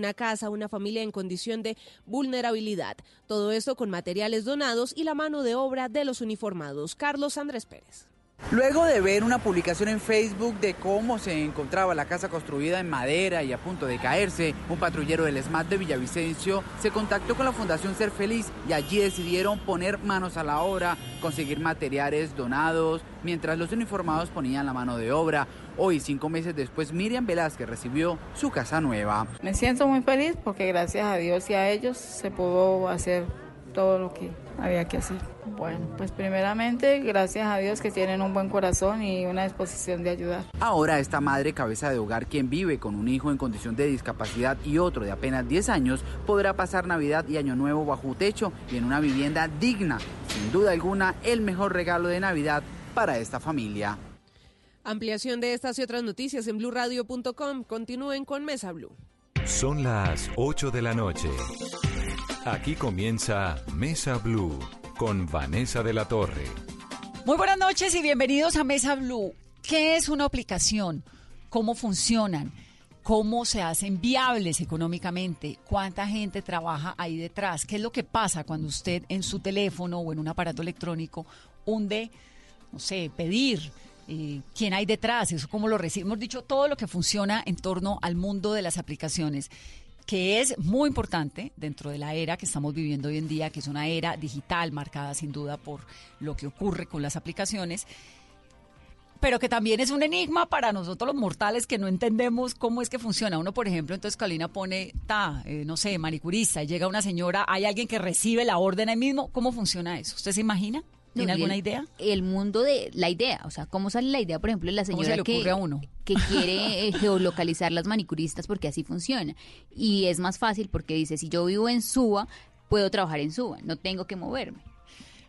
una casa una familia en condición de vulnerabilidad. Todo esto con materiales donados y la mano de obra de los uniformados. Carlos Andrés Pérez. Luego de ver una publicación en Facebook de cómo se encontraba la casa construida en madera y a punto de caerse, un patrullero del SMAT de Villavicencio se contactó con la Fundación Ser Feliz y allí decidieron poner manos a la obra, conseguir materiales donados, mientras los uniformados ponían la mano de obra. Hoy, cinco meses después, Miriam Velázquez recibió su casa nueva. Me siento muy feliz porque gracias a Dios y a ellos se pudo hacer todo lo que había que hacer. Bueno, pues primeramente gracias a Dios que tienen un buen corazón y una disposición de ayudar. Ahora esta madre cabeza de hogar quien vive con un hijo en condición de discapacidad y otro de apenas 10 años podrá pasar Navidad y Año Nuevo bajo techo y en una vivienda digna. Sin duda alguna el mejor regalo de Navidad para esta familia. Ampliación de estas y otras noticias en blurradio.com. Continúen con Mesa Blue. Son las 8 de la noche. Aquí comienza Mesa Blue con Vanessa de la Torre. Muy buenas noches y bienvenidos a Mesa Blue. ¿Qué es una aplicación? ¿Cómo funcionan? ¿Cómo se hacen viables económicamente? ¿Cuánta gente trabaja ahí detrás? ¿Qué es lo que pasa cuando usted en su teléfono o en un aparato electrónico hunde, no sé, pedir? Eh, quién hay detrás, eso cómo lo recibe. Hemos dicho todo lo que funciona en torno al mundo de las aplicaciones que es muy importante dentro de la era que estamos viviendo hoy en día, que es una era digital marcada sin duda por lo que ocurre con las aplicaciones, pero que también es un enigma para nosotros los mortales que no entendemos cómo es que funciona. Uno, por ejemplo, entonces Carolina pone, ta, eh, no sé, manicurista, y llega una señora, hay alguien que recibe la orden ahí mismo, ¿cómo funciona eso? ¿Usted se imagina? ¿Tiene alguna idea? El mundo de la idea, o sea, ¿cómo sale la idea, por ejemplo, de la señora que, a uno? que quiere eh, geolocalizar las manicuristas porque así funciona? Y es más fácil porque dice, si yo vivo en Suba, puedo trabajar en Suba, no tengo que moverme.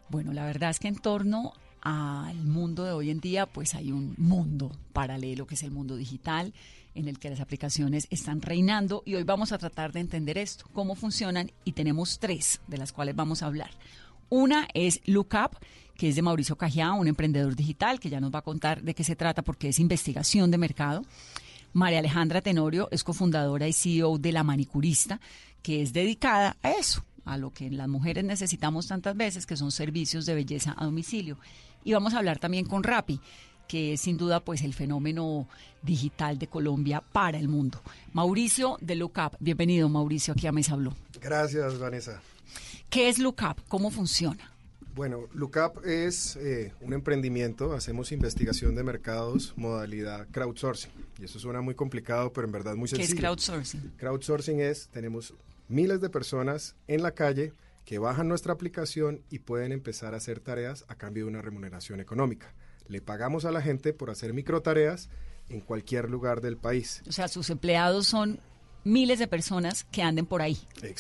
Bueno, la verdad es que en torno al mundo de hoy en día, pues hay un mundo paralelo que es el mundo digital en el que las aplicaciones están reinando y hoy vamos a tratar de entender esto, cómo funcionan y tenemos tres de las cuales vamos a hablar. Una es Lookup, que es de Mauricio Cajá, un emprendedor digital que ya nos va a contar de qué se trata porque es investigación de mercado. María Alejandra Tenorio es cofundadora y CEO de La Manicurista, que es dedicada a eso, a lo que las mujeres necesitamos tantas veces, que son servicios de belleza a domicilio. Y vamos a hablar también con Rappi, que es sin duda pues el fenómeno digital de Colombia para el mundo. Mauricio de Lookup, bienvenido Mauricio aquí a Mesa Blue. Gracias Vanessa. ¿Qué es Lookup? ¿Cómo funciona? Bueno, Lookup es eh, un emprendimiento, hacemos investigación de mercados, modalidad crowdsourcing. Y eso suena muy complicado, pero en verdad muy sencillo. ¿Qué es crowdsourcing? Crowdsourcing es, tenemos miles de personas en la calle que bajan nuestra aplicación y pueden empezar a hacer tareas a cambio de una remuneración económica. Le pagamos a la gente por hacer micro tareas en cualquier lugar del país. O sea, sus empleados son miles de personas que anden por ahí,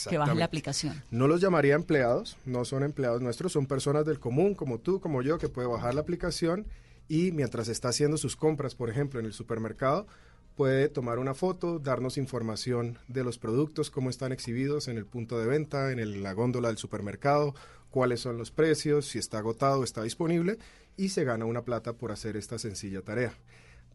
que bajen la aplicación. No los llamaría empleados, no son empleados nuestros, son personas del común, como tú, como yo, que puede bajar la aplicación y mientras está haciendo sus compras, por ejemplo, en el supermercado, puede tomar una foto, darnos información de los productos, cómo están exhibidos en el punto de venta, en la góndola del supermercado, cuáles son los precios, si está agotado, está disponible y se gana una plata por hacer esta sencilla tarea.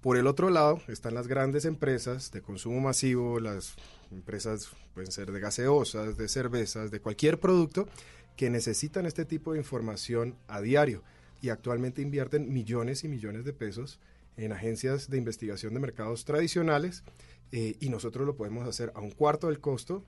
Por el otro lado están las grandes empresas de consumo masivo, las empresas pueden ser de gaseosas, de cervezas, de cualquier producto que necesitan este tipo de información a diario. Y actualmente invierten millones y millones de pesos en agencias de investigación de mercados tradicionales eh, y nosotros lo podemos hacer a un cuarto del costo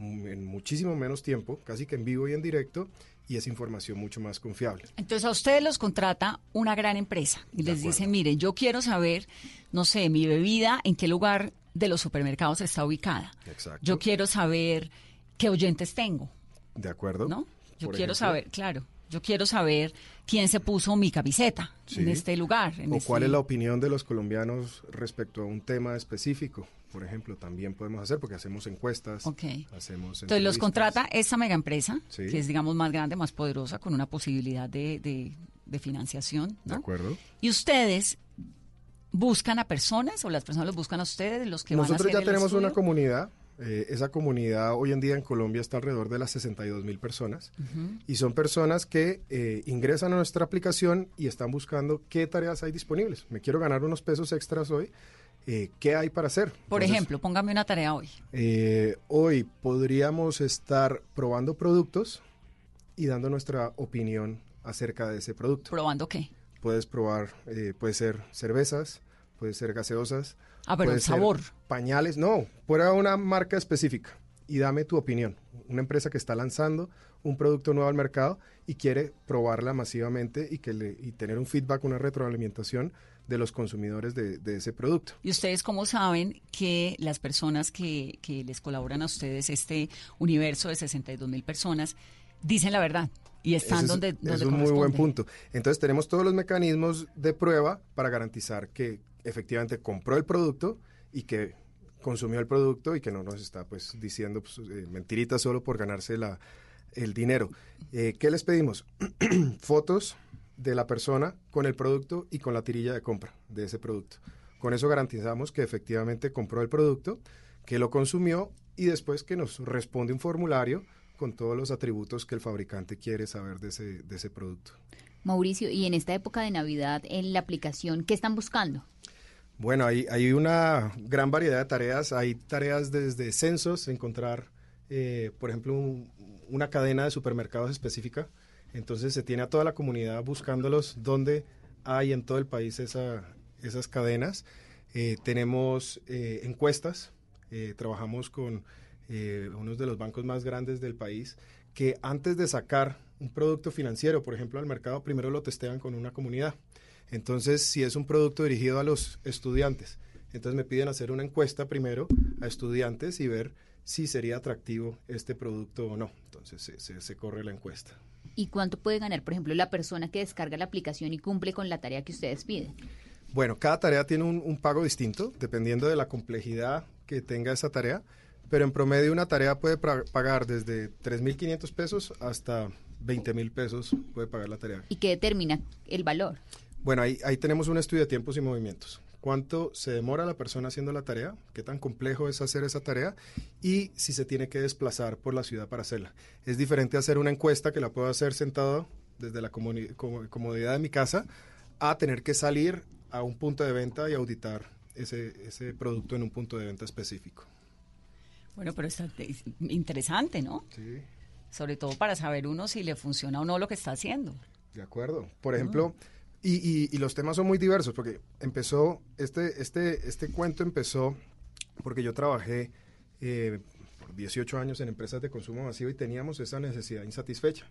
en muchísimo menos tiempo, casi que en vivo y en directo, y es información mucho más confiable. Entonces a ustedes los contrata una gran empresa y les dice, miren, yo quiero saber, no sé, mi bebida, en qué lugar de los supermercados está ubicada. Exacto. Yo quiero saber qué oyentes tengo. De acuerdo. ¿No? Yo quiero saber, claro. Yo quiero saber quién se puso mi camiseta en este lugar. o este cuál es la opinión de los colombianos respecto a un tema específico, por ejemplo, también podemos hacer porque hacemos encuestas. Ok. Hacemos Entonces los contrata esta mega empresa, que es digamos más grande, más poderosa, con una posibilidad de, de, financiación. De acuerdo. Y ustedes buscan a personas o las personas los buscan a ustedes, los que Nosotros van a hacer ya tenemos una comunidad eh, esa comunidad hoy en día en Colombia está alrededor de las 62 mil personas y son personas que eh, ingresan a nuestra aplicación y están buscando qué tareas hay disponibles. Me quiero ganar unos pesos extras hoy. Eh, qué hay para hacer. Por Entonces, ejemplo, póngame una tarea hoy. eh, hoy podríamos estar probando productos y dando nuestra opinión acerca de ese producto. ¿Probando qué? Puedes probar, eh, puede ser cervezas, puede ser gaseosas. Ah, pero puede el ser sabor. Pañales, no, prueba una marca específica y dame tu opinión. Una empresa que está lanzando un producto nuevo al mercado y quiere probarla masivamente y, que le, y tener un feedback, una retroalimentación de los consumidores de, de ese producto. ¿Y ustedes cómo saben que las personas que, que les colaboran a ustedes, este universo de 62 mil personas, dicen la verdad y están es- donde, es donde un muy buen punto. Entonces tenemos todos los mecanismos de prueba para garantizar que efectivamente compró el producto y que consumió el producto y que no nos está pues diciendo pues, eh, mentiritas solo por ganarse la, el dinero. Eh, ¿Qué les pedimos? Fotos de la persona con el producto y con la tirilla de compra de ese producto. Con eso garantizamos que efectivamente compró el producto, que lo consumió y después que nos responde un formulario con todos los atributos que el fabricante quiere saber de ese, de ese producto. Mauricio, y en esta época de Navidad, en la aplicación, ¿qué están buscando? Bueno, hay, hay una gran variedad de tareas. Hay tareas desde censos, encontrar, eh, por ejemplo, un- una cadena de supermercados específica. Entonces se tiene a toda la comunidad buscándolos donde hay en todo el país esa- esas cadenas. Eh, tenemos eh, encuestas. Eh, trabajamos con unos de los bancos más grandes del país que antes de sacar un producto financiero, por ejemplo, al mercado, primero lo testean con una comunidad. Entonces, si es un producto dirigido a los estudiantes, entonces me piden hacer una encuesta primero a estudiantes y ver si sería atractivo este producto o no. Entonces, se, se- se corre la encuesta. ¿Y cuánto puede ganar, por ejemplo, la persona que descarga la aplicación y cumple con la tarea que ustedes piden? Bueno, cada tarea tiene un, un pago distinto, dependiendo de la complejidad que tenga esa tarea, pero en promedio una tarea puede pagar desde 3.500 pesos hasta 20.000 pesos puede pagar la tarea. ¿Y qué determina el valor? Bueno, ahí, ahí tenemos un estudio de tiempos y movimientos. ¿Cuánto se demora la persona haciendo la tarea? ¿Qué tan complejo es hacer esa tarea? Y si se tiene que desplazar por la ciudad para hacerla. Es diferente hacer una encuesta que la puedo hacer sentado desde la comodidad de mi casa a tener que salir a un punto de venta y auditar ese, ese producto en un punto de venta específico. Bueno, pero está es interesante, ¿no? Sí. Sobre todo para saber uno si le funciona o no lo que está haciendo. De acuerdo. Por ejemplo, y, y- y los temas son muy diversos, porque empezó, este, este, este cuento empezó porque yo trabajé eh, por 18 años en empresas de consumo masivo y teníamos esa necesidad insatisfecha.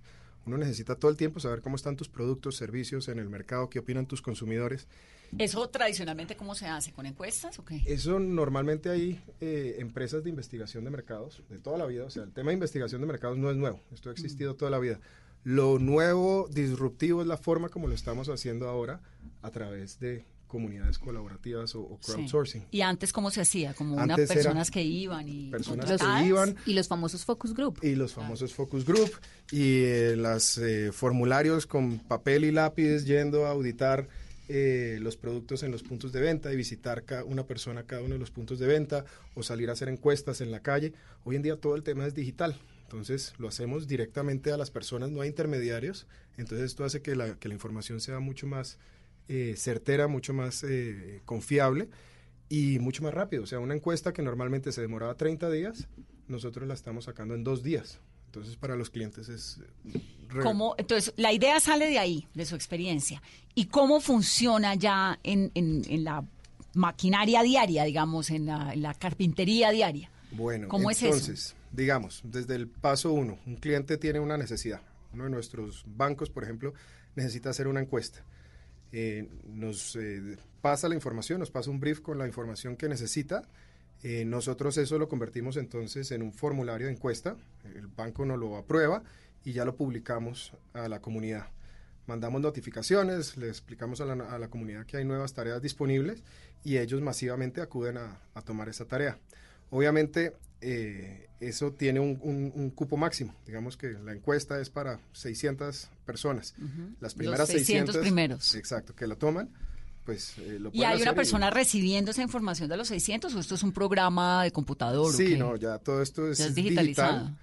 Uno necesita todo el tiempo saber cómo están tus productos, servicios en el mercado, qué opinan tus consumidores. ¿Eso tradicionalmente cómo se hace? ¿Con encuestas o qué? Eso normalmente hay eh, empresas de investigación de mercados de toda la vida. O sea, el tema de investigación de mercados no es nuevo. Esto ha existido toda la vida. Lo nuevo, disruptivo, es la forma como lo estamos haciendo ahora a través de comunidades colaborativas o, o Sí. crowdsourcing. ¿Y antes cómo se hacía? Como unas personas que iban y personas que iban Y los famosos focus group. y los famosos focus group y eh, los formularios con papel y lápiz yendo a auditar eh, los productos en los puntos de venta y visitar ca- una persona a cada uno de los puntos de venta o salir a hacer encuestas en la calle. Hoy en día todo el tema es digital. Entonces lo hacemos directamente a las personas, no hay intermediarios. Entonces esto hace que la, que la información sea mucho más eh, certera, mucho más eh, confiable y mucho más rápido. O sea, una encuesta que normalmente se demoraba 30 días, nosotros la estamos sacando en dos días. Entonces, para los clientes es... eh, re- ¿Cómo? Entonces, la idea sale de ahí, de su experiencia. ¿Y cómo funciona ya en, en- en la maquinaria diaria, digamos, en la, en la carpintería diaria? Bueno, ¿Cómo es eso? Digamos, desde el paso uno, un cliente tiene una necesidad. Uno de nuestros bancos, por ejemplo, necesita hacer una encuesta. Eh, nos eh, pasa la información, nos pasa un brief con la información que necesita. Eh, nosotros eso lo convertimos entonces en un formulario de encuesta. El banco nos lo aprueba y ya lo publicamos a la comunidad. Mandamos notificaciones, le explicamos a la, a la comunidad que hay nuevas tareas disponibles y ellos masivamente acuden a, a tomar esa tarea. Obviamente, eh, eso tiene un, un- un cupo máximo. Digamos que la encuesta es para 600 personas. Las primeras 600 primeros. Exacto, que lo toman, pues eh, lo ¿Y hay una persona recibiendo esa información de los 600 o esto es un programa de computador? Sí, no, ya todo esto es, es digital. digitalizado.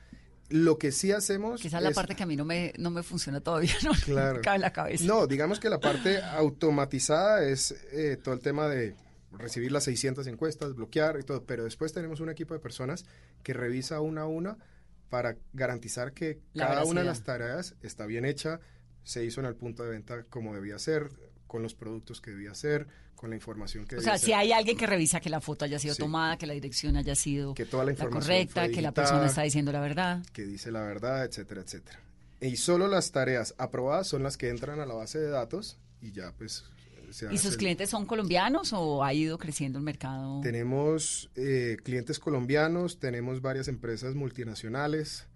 Lo que sí hacemos... Que esa es la parte que a mí no me, no me funciona todavía, no me Claro. cabe en la cabeza. No, digamos que la parte automatizada es eh, todo el tema de recibir las 600 encuestas, bloquear y todo, pero después tenemos un equipo de personas que revisa una a una para garantizar que La cada una de las tareas está bien hecha, se hizo en el punto de venta como debía ser, con los productos que debía ser, con la información que O debía sea, ser. si hay alguien que revisa que la foto haya sido Sí. tomada, que la dirección haya sido Que toda la la información correcta, fue que la persona está diciendo la verdad. que dice la verdad, etcétera, etcétera. Y solo las tareas aprobadas son las que entran a la base de datos y ya pues se ¿Y sus el- clientes son colombianos o ha ido creciendo el mercado? Tenemos eh, clientes colombianos, tenemos varias empresas multinacionales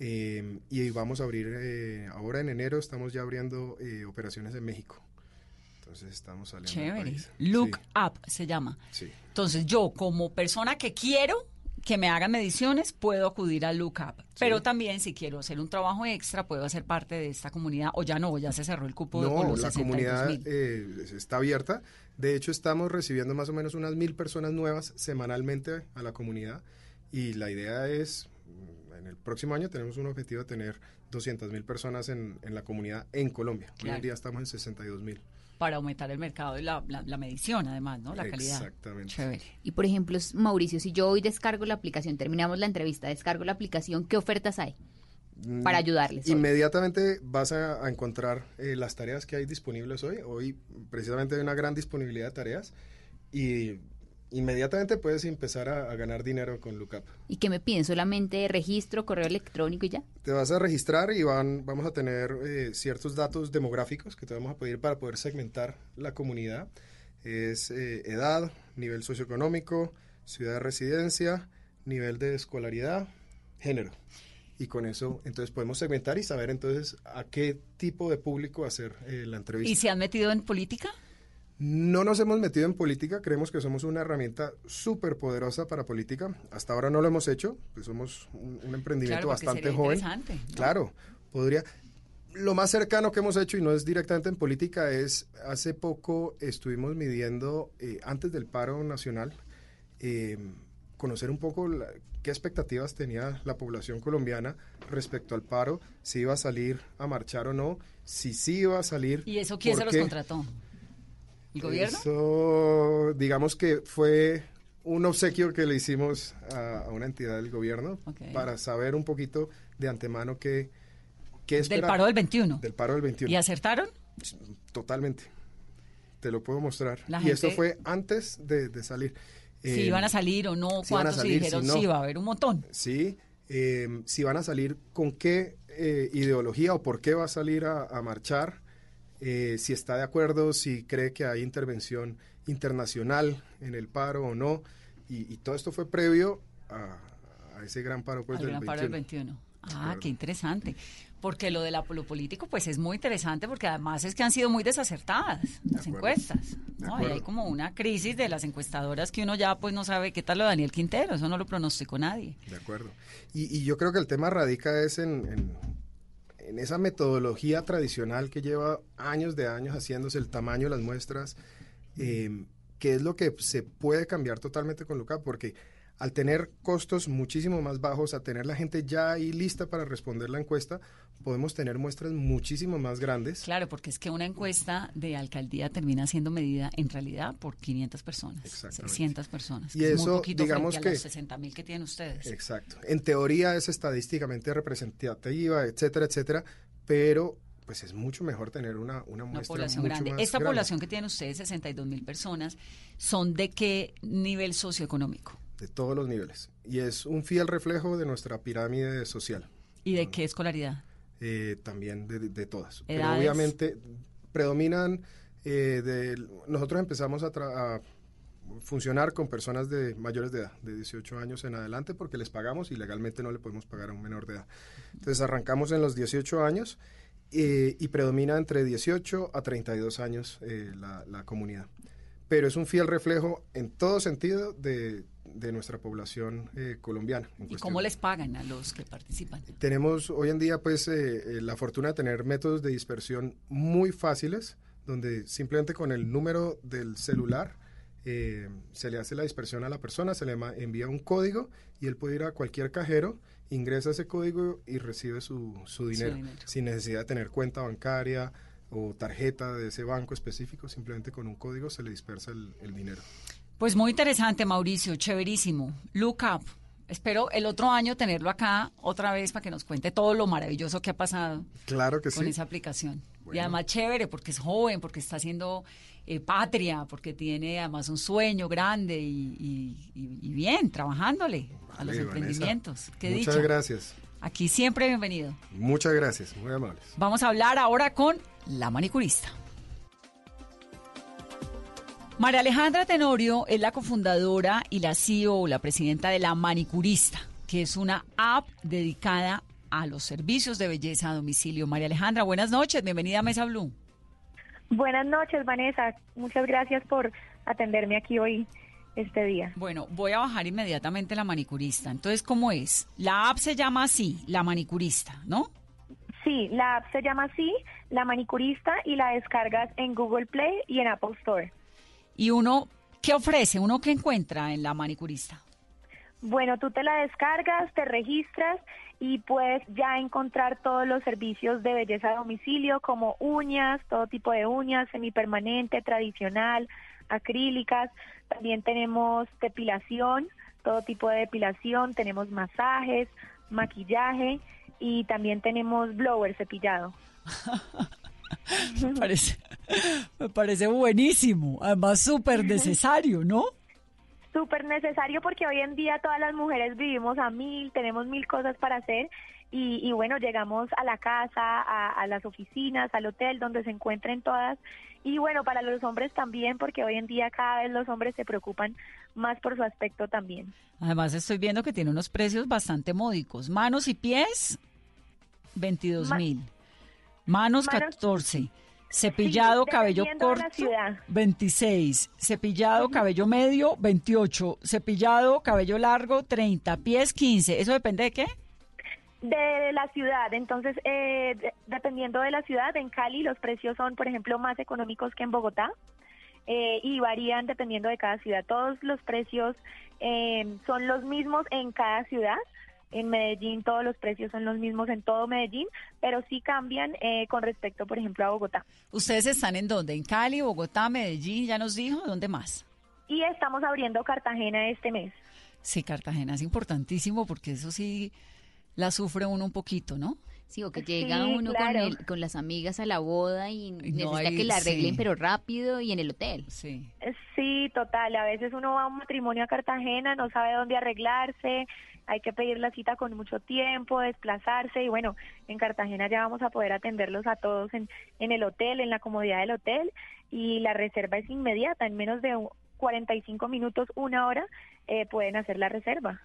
eh, y vamos a abrir, eh, ahora en enero estamos ya abriendo eh, operaciones en México. Entonces estamos saliendo del Chévere. país. Look Sí, Up se llama. sí. Entonces yo como persona que quiero que me hagan mediciones, puedo acudir a Look Up. Pero también si quiero hacer un trabajo extra, puedo hacer parte de esta comunidad o ya no, ya se cerró el cupo No, los la 62 comunidad eh, está abierta. De hecho, estamos recibiendo más o menos unas mil personas nuevas semanalmente a la comunidad y la idea es, mm, en el próximo año tenemos un objetivo de tener 200 mil personas en, en la comunidad en Colombia. Hoy en día estamos en 62 mil. Para aumentar el mercado y la, la- la medición además, ¿no? La calidad. Exactamente. Chévere. Y por ejemplo, Mauricio, si yo hoy descargo la aplicación, terminamos la entrevista, descargo la aplicación, ¿qué ofertas hay Mm, para ayudarles? hoy? Inmediatamente vas a, a encontrar eh, las tareas que hay disponibles hoy. Hoy precisamente hay una gran disponibilidad de tareas y inmediatamente puedes empezar a, a ganar dinero con Lookup. ¿Y qué me piden? ¿Solamente registro, correo electrónico y ya? Te vas a registrar y van, vamos a tener eh, ciertos datos demográficos que te vamos a pedir para poder segmentar la comunidad. Es eh, edad, nivel socioeconómico, ciudad de residencia, nivel de escolaridad, género. Y con eso entonces podemos segmentar y saber entonces a qué tipo de público hacer eh, la entrevista. ¿Y se han metido en política? No nos hemos metido en política, creemos que somos una herramienta súper poderosa para política. Hasta ahora no lo hemos hecho, pues somos un, un emprendimiento Claro, bastante joven. interesante, ¿no? Claro, podría. Lo más cercano que hemos hecho, y no es directamente en política, es hace poco estuvimos midiendo, eh, antes del paro nacional, eh, conocer un poco la- qué expectativas tenía la población colombiana respecto al paro, si iba a salir a marchar o no, si sí iba a salir. ¿Y eso quién se los contrató? ¿El gobierno? Eso, digamos que fue un obsequio que le hicimos a, a una entidad del gobierno para saber un poquito de antemano qué, qué Del esperar. paro del 21. Del paro del 21. ¿Y acertaron? Totalmente. Te lo puedo mostrar. La y esto gente- fue antes de, de salir. si Eh, iban a salir o no, si cuántos salir, y dijeron si no. sí, va a haber un montón. Sí, eh, si van a salir, con qué eh, ideología o por qué va a salir a, a marchar, eh, si está de acuerdo, si cree que hay intervención internacional en el paro o no. Y, y todo esto fue previo a, a ese gran paro pues, al del gran paro 21. del 21. Ah, qué interesante. Porque lo de la, lo político, pues es muy interesante, porque además es que han sido muy desacertadas las acuerdo. encuestas. De ¿no? Y hay como una crisis de las encuestadoras que uno ya pues no sabe qué tal lo de Daniel Quintero, eso no lo pronosticó nadie. De acuerdo. Y, y yo creo que el tema radica es en, en- en esa metodología tradicional que lleva años de años haciéndose, el tamaño de las muestras, eh, que es lo que se puede cambiar totalmente con Luca, porque al tener costos muchísimo más bajos, a tener la gente ya ahí lista para responder la encuesta, podemos tener muestras muchísimo más grandes. Claro, porque es que una encuesta de alcaldía termina siendo medida en realidad por 500 personas, Exactamente. 600 personas. Y que es muy eso, poquito digamos frente a que- los 60 mil que tienen ustedes. Exacto. En teoría es estadísticamente representativa, etcétera, etcétera, pero pues es mucho mejor tener una, una Una muestra población mucho grande. más Esta grande. población que tienen ustedes, 62 mil personas, ¿son de qué nivel socioeconómico? De todos los niveles. Y es un fiel reflejo de nuestra pirámide social, ¿Y de qué escolaridad? eh, también de, de todas. Pero Edades. obviamente predominan, eh, de, nosotros empezamos a, tra- a funcionar con personas de mayores de edad, de 18 años en adelante, porque les pagamos y legalmente no le podemos pagar a un menor de edad. Entonces arrancamos en los 18 años eh, y predomina entre 18 a 32 años eh, la, la comunidad. Pero es un fiel reflejo en todo sentido de, de nuestra población eh, colombiana. ¿Y cuestión. cómo les pagan a los que participan? Tenemos hoy en día pues eh, eh, la fortuna de tener métodos de dispersión muy fáciles, donde simplemente con el número del celular eh, se le hace la dispersión a la persona, se le envía un código y él puede ir a cualquier cajero, ingresa ese código y recibe su, su dinero, dinero. sin necesidad de tener cuenta bancaria o tarjeta de ese banco específico, simplemente con un código se le dispersa el, el dinero. Pues muy interesante, Mauricio, chéverísimo. Look up. Espero el otro año tenerlo acá otra vez para que nos cuente todo lo maravilloso que ha pasado Claro que con sí. esa aplicación. Y además chévere porque es joven, porque está haciendo eh, patria, porque tiene además un sueño grande y, y- y- y bien, trabajándole a los Vanessa. emprendimientos. Qué Muchas dicha. gracias. Aquí siempre bienvenido. Muchas gracias. Muy amables. Vamos a hablar ahora con la manicurista. María Alejandra Tenorio es la cofundadora y la CEO, la presidenta de La Manicurista, que es una app dedicada a los servicios de belleza a domicilio. María Alejandra, buenas noches, bienvenida a Mesa Blue. Buenas noches, Vanessa. Muchas gracias por atenderme aquí hoy, este día. Bueno, voy a bajar inmediatamente la manicurista. Entonces, ¿cómo es? La app se llama así, La Manicurista, ¿no? Sí, la app se llama así, La Manicurista, y la descargas en Google Play y en Apple Store. Y uno, ¿qué ofrece? ¿Uno qué encuentra en La Manicurista? Bueno, tú te la descargas, te registras y puedes ya encontrar todos los servicios de belleza a domicilio como uñas, todo tipo de uñas, semipermanente, tradicional, acrílicas. También tenemos depilación, todo tipo de depilación, tenemos masajes, maquillaje y también tenemos blower cepillado. Me parece, me parece buenísimo, además súper necesario, ¿no? Súper necesario porque hoy en día todas las mujeres vivimos a mil, tenemos mil cosas para hacer y, y bueno, llegamos a la casa, a, a las oficinas, al hotel donde se encuentren todas y bueno, para los hombres también porque hoy en día cada vez los hombres se preocupan más por su aspecto también. Además estoy viendo que tiene unos precios bastante módicos. Manos y pies, 22 Ma- mil. Manos, Manos- 14. Cepillado, Sí, cabello corto, ciudad. 26. Cepillado, cabello medio, 28. Cepillado, cabello largo, 30. Pies, 15. ¿Eso depende de qué? De la ciudad, entonces, eh, de- dependiendo de la ciudad, en Cali los precios son, por ejemplo, más económicos que en Bogotá eh, y varían dependiendo de cada ciudad. Todos los precios eh, son los mismos en cada ciudad. En Medellín todos los precios son los mismos en todo Medellín, pero sí cambian eh, con respecto, por ejemplo, a Bogotá. ¿Ustedes están en dónde? ¿En Cali, Bogotá, Medellín? ¿Ya nos dijo? ¿Dónde más? Y estamos abriendo Cartagena este mes. Sí, Cartagena es importantísimo porque eso sí la sufre uno un poquito, ¿no? Sí, o que Sí, llega uno claro. con, el- con las amigas a la boda y no necesita hay- que la arreglen, sí. pero rápido y en el hotel. Sí. Sí, total. A veces uno va a un matrimonio a Cartagena, no sabe dónde arreglarse, hay que pedir la cita con mucho tiempo, desplazarse y bueno, en Cartagena ya vamos a poder atenderlos a todos en, en el hotel, en la comodidad del hotel y la reserva es inmediata, en menos de un- 45 minutos, una hora, eh, pueden hacer la reserva.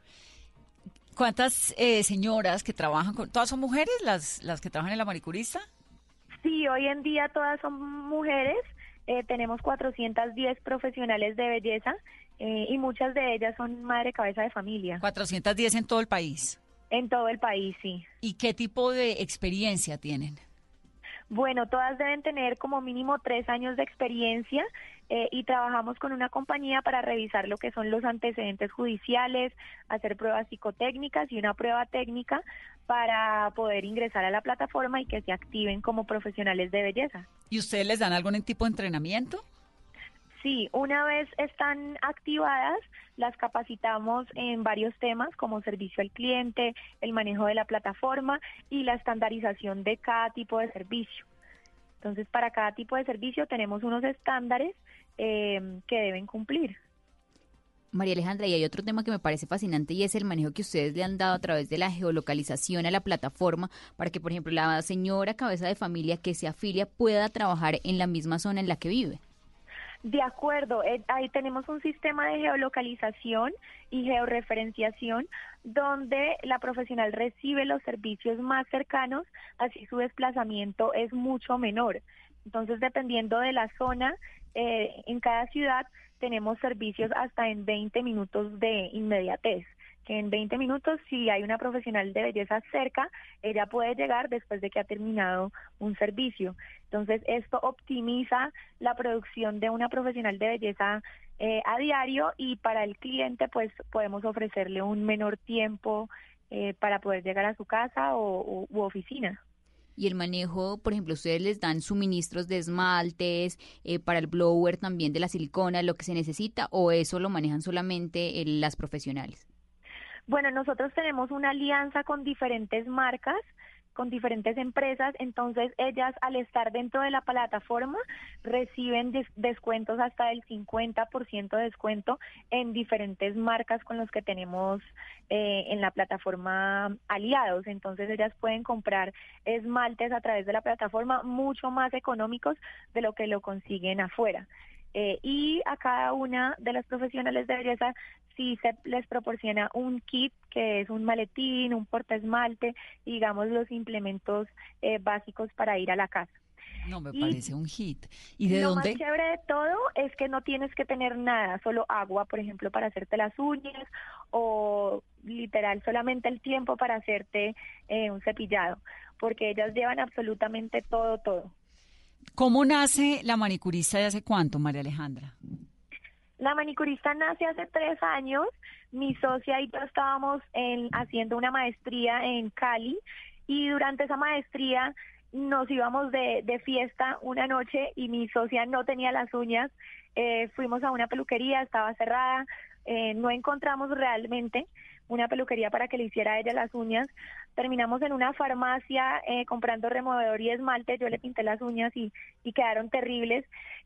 ¿Cuántas eh, señoras que trabajan con... ¿Todas son mujeres las, las que trabajan en la manicurista? Sí, hoy en día todas son mujeres. eh, tenemos 410 profesionales de belleza eh, y muchas de ellas son madre cabeza de familia 410 en todo el país. en todo el país, sí. ¿Y qué tipo de experiencia tienen? Bueno, todas deben tener como mínimo tres años de experiencia eh, y trabajamos con una compañía para revisar lo que son los antecedentes judiciales, hacer pruebas psicotécnicas y una prueba técnica para poder ingresar a la plataforma y que se activen como profesionales de belleza. ¿Y ustedes les dan algún tipo de entrenamiento? Sí, una vez están activadas, las capacitamos en varios temas como servicio al cliente, el manejo de la plataforma y la estandarización de cada tipo de servicio. Entonces, para cada tipo de servicio tenemos unos estándares eh, que deben cumplir. María Alejandra, y hay otro tema que me parece fascinante y es el manejo que ustedes le han dado a través de la geolocalización a la plataforma para que, por ejemplo, la señora cabeza de familia que se afilia pueda trabajar en la misma zona en la que vive. De acuerdo, eh, ahí tenemos un sistema de geolocalización y georreferenciación donde la profesional recibe los servicios más cercanos, así su desplazamiento es mucho menor. Entonces, dependiendo de la zona, eh, en cada ciudad tenemos servicios hasta en 20 minutos de inmediatez que en 20 minutos, si hay una profesional de belleza cerca, ella puede llegar después de que ha terminado un servicio. Entonces, esto optimiza la producción de una profesional de belleza eh, a diario y para el cliente, pues podemos ofrecerle un menor tiempo eh, para poder llegar a su casa o, u- oficina. y el manejo, por ejemplo, ustedes les dan suministros de esmaltes, eh, para el blower también de la silicona, lo que se necesita, o eso lo manejan solamente eh, las profesionales? Bueno, nosotros tenemos una alianza con diferentes marcas con diferentes empresas, entonces ellas al estar dentro de la plataforma reciben descuentos hasta el 50% de descuento en diferentes marcas con los que tenemos eh, en la plataforma aliados, entonces ellas pueden comprar esmaltes a través de la plataforma mucho más económicos de lo que lo consiguen afuera. Eh, y a cada una de las profesionales de belleza sí se les proporciona un kit que es un maletín, un portaesmalte, digamos los implementos eh, básicos para ir a la casa. No, me parece un hit. ¿Y de lo dónde? Lo más chévere de todo es que no tienes que tener nada, solo agua, por ejemplo, para hacerte las uñas o literal solamente el tiempo para hacerte eh, un cepillado, porque ellas llevan absolutamente todo, todo. ¿Cómo nace la manicurista de hace cuánto, María Alejandra? La manicurista nace hace tres años. Mi socia y yo estábamos en, haciendo una maestría en Cali y durante esa maestría nos íbamos de, de fiesta una noche y mi socia no tenía las uñas. Eh, fuimos a una peluquería, estaba cerrada, eh, no encontramos realmente una peluquería para que le hiciera a ella las uñas. Terminamos en una farmacia eh, comprando removedor y esmalte, yo le pinté las uñas y, y quedaron terribles.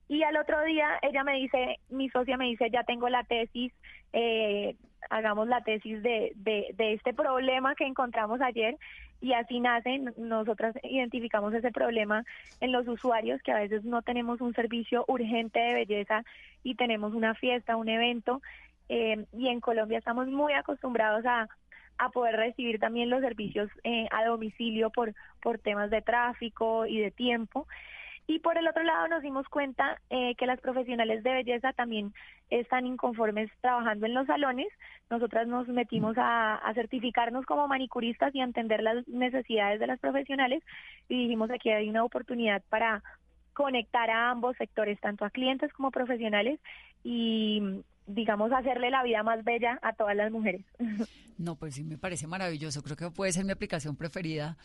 Y al otro día ella me dice, mi socia me dice, ya tengo la tesis, eh, hagamos la tesis de, de, este problema que encontramos ayer. Y así nace, nosotras identificamos ese problema en los usuarios que a veces no tenemos un servicio urgente de belleza y tenemos una fiesta, un evento. Eh, y en Colombia estamos muy acostumbrados a, a poder recibir también los servicios eh, a domicilio por, por temas de tráfico y de tiempo. Y por el otro lado nos dimos cuenta eh, que las profesionales de belleza también están inconformes trabajando en los salones. Nosotras nos metimos a, certificarnos como manicuristas y a entender las necesidades de las profesionales y dijimos aquí hay una oportunidad para conectar a ambos sectores, tanto a clientes como profesionales y, digamos, hacerle la vida más bella a todas las mujeres. No, pues sí, me parece maravilloso. Creo que puede ser mi aplicación preferida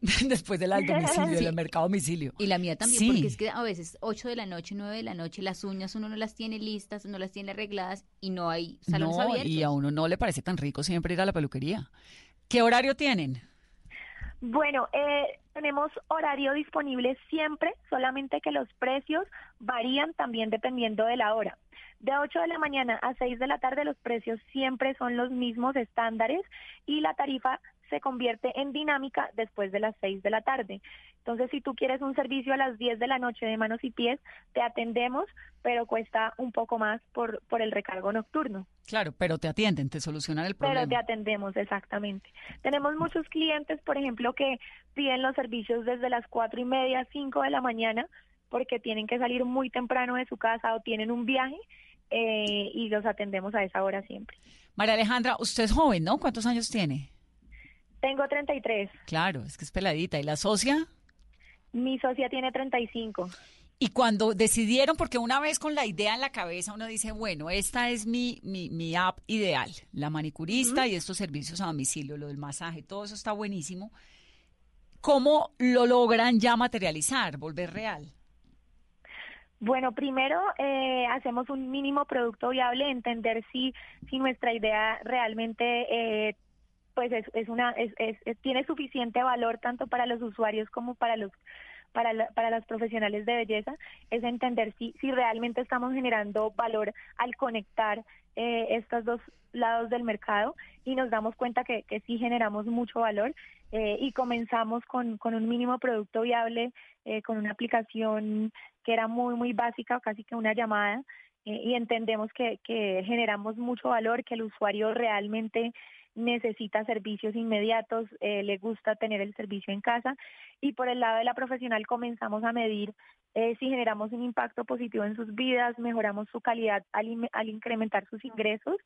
después del domicilio, del mercado domicilio. Y la mía también, porque es que a veces 8 de la noche, 9 de la noche, las uñas uno no las tiene listas, no las tiene arregladas y no hay salones no, abiertos. Y a uno no le parece tan rico siempre ir a la peluquería. ¿Qué horario tienen? Bueno, eh, tenemos horario disponible siempre, solamente que los precios varían también dependiendo de la hora. De 8 de la mañana a 6 de la tarde los precios siempre son los mismos estándares y la tarifa se convierte en dinámica después de las 6 de la tarde. Entonces, si tú quieres un servicio a las 10 de la noche de manos y pies, te atendemos, pero cuesta un poco más por, por el recargo nocturno. Claro, pero te atienden, te solucionan el problema. Pero te atendemos, exactamente. Tenemos muchos clientes, por ejemplo, que piden los servicios desde las 4 y media, 5 de la mañana, porque tienen que salir muy temprano de su casa o tienen un viaje eh, y los atendemos a esa hora siempre. María Alejandra, usted es joven, ¿no? ¿Cuántos años tiene? Tengo 33. Claro, es que es peladita. ¿Y la socia? Mi socia tiene 35. Y cuando decidieron, porque una vez con la idea en la cabeza uno dice, bueno, esta es mi, mi, mi app ideal, la manicurista y estos servicios a domicilio, lo del masaje, todo eso está buenísimo. ¿Cómo lo logran ya materializar, volver real? Bueno, primero eh, hacemos un mínimo producto viable, entender si, si nuestra idea realmente eh, pues es, es una es, es, tiene suficiente valor tanto para los usuarios como para los para, la, para las profesionales de belleza es entender si si realmente estamos generando valor al conectar eh, estos dos lados del mercado y nos damos cuenta que, que sí generamos mucho valor eh, y comenzamos con, con un mínimo producto viable, eh, con una aplicación que era muy, muy básica, casi que una llamada, eh, y entendemos que, que generamos mucho valor, que el usuario realmente necesita servicios inmediatos, eh, le gusta tener el servicio en casa y por el lado de la profesional comenzamos a medir eh, si generamos un impacto positivo en sus vidas, mejoramos su calidad al, al incrementar sus ingresos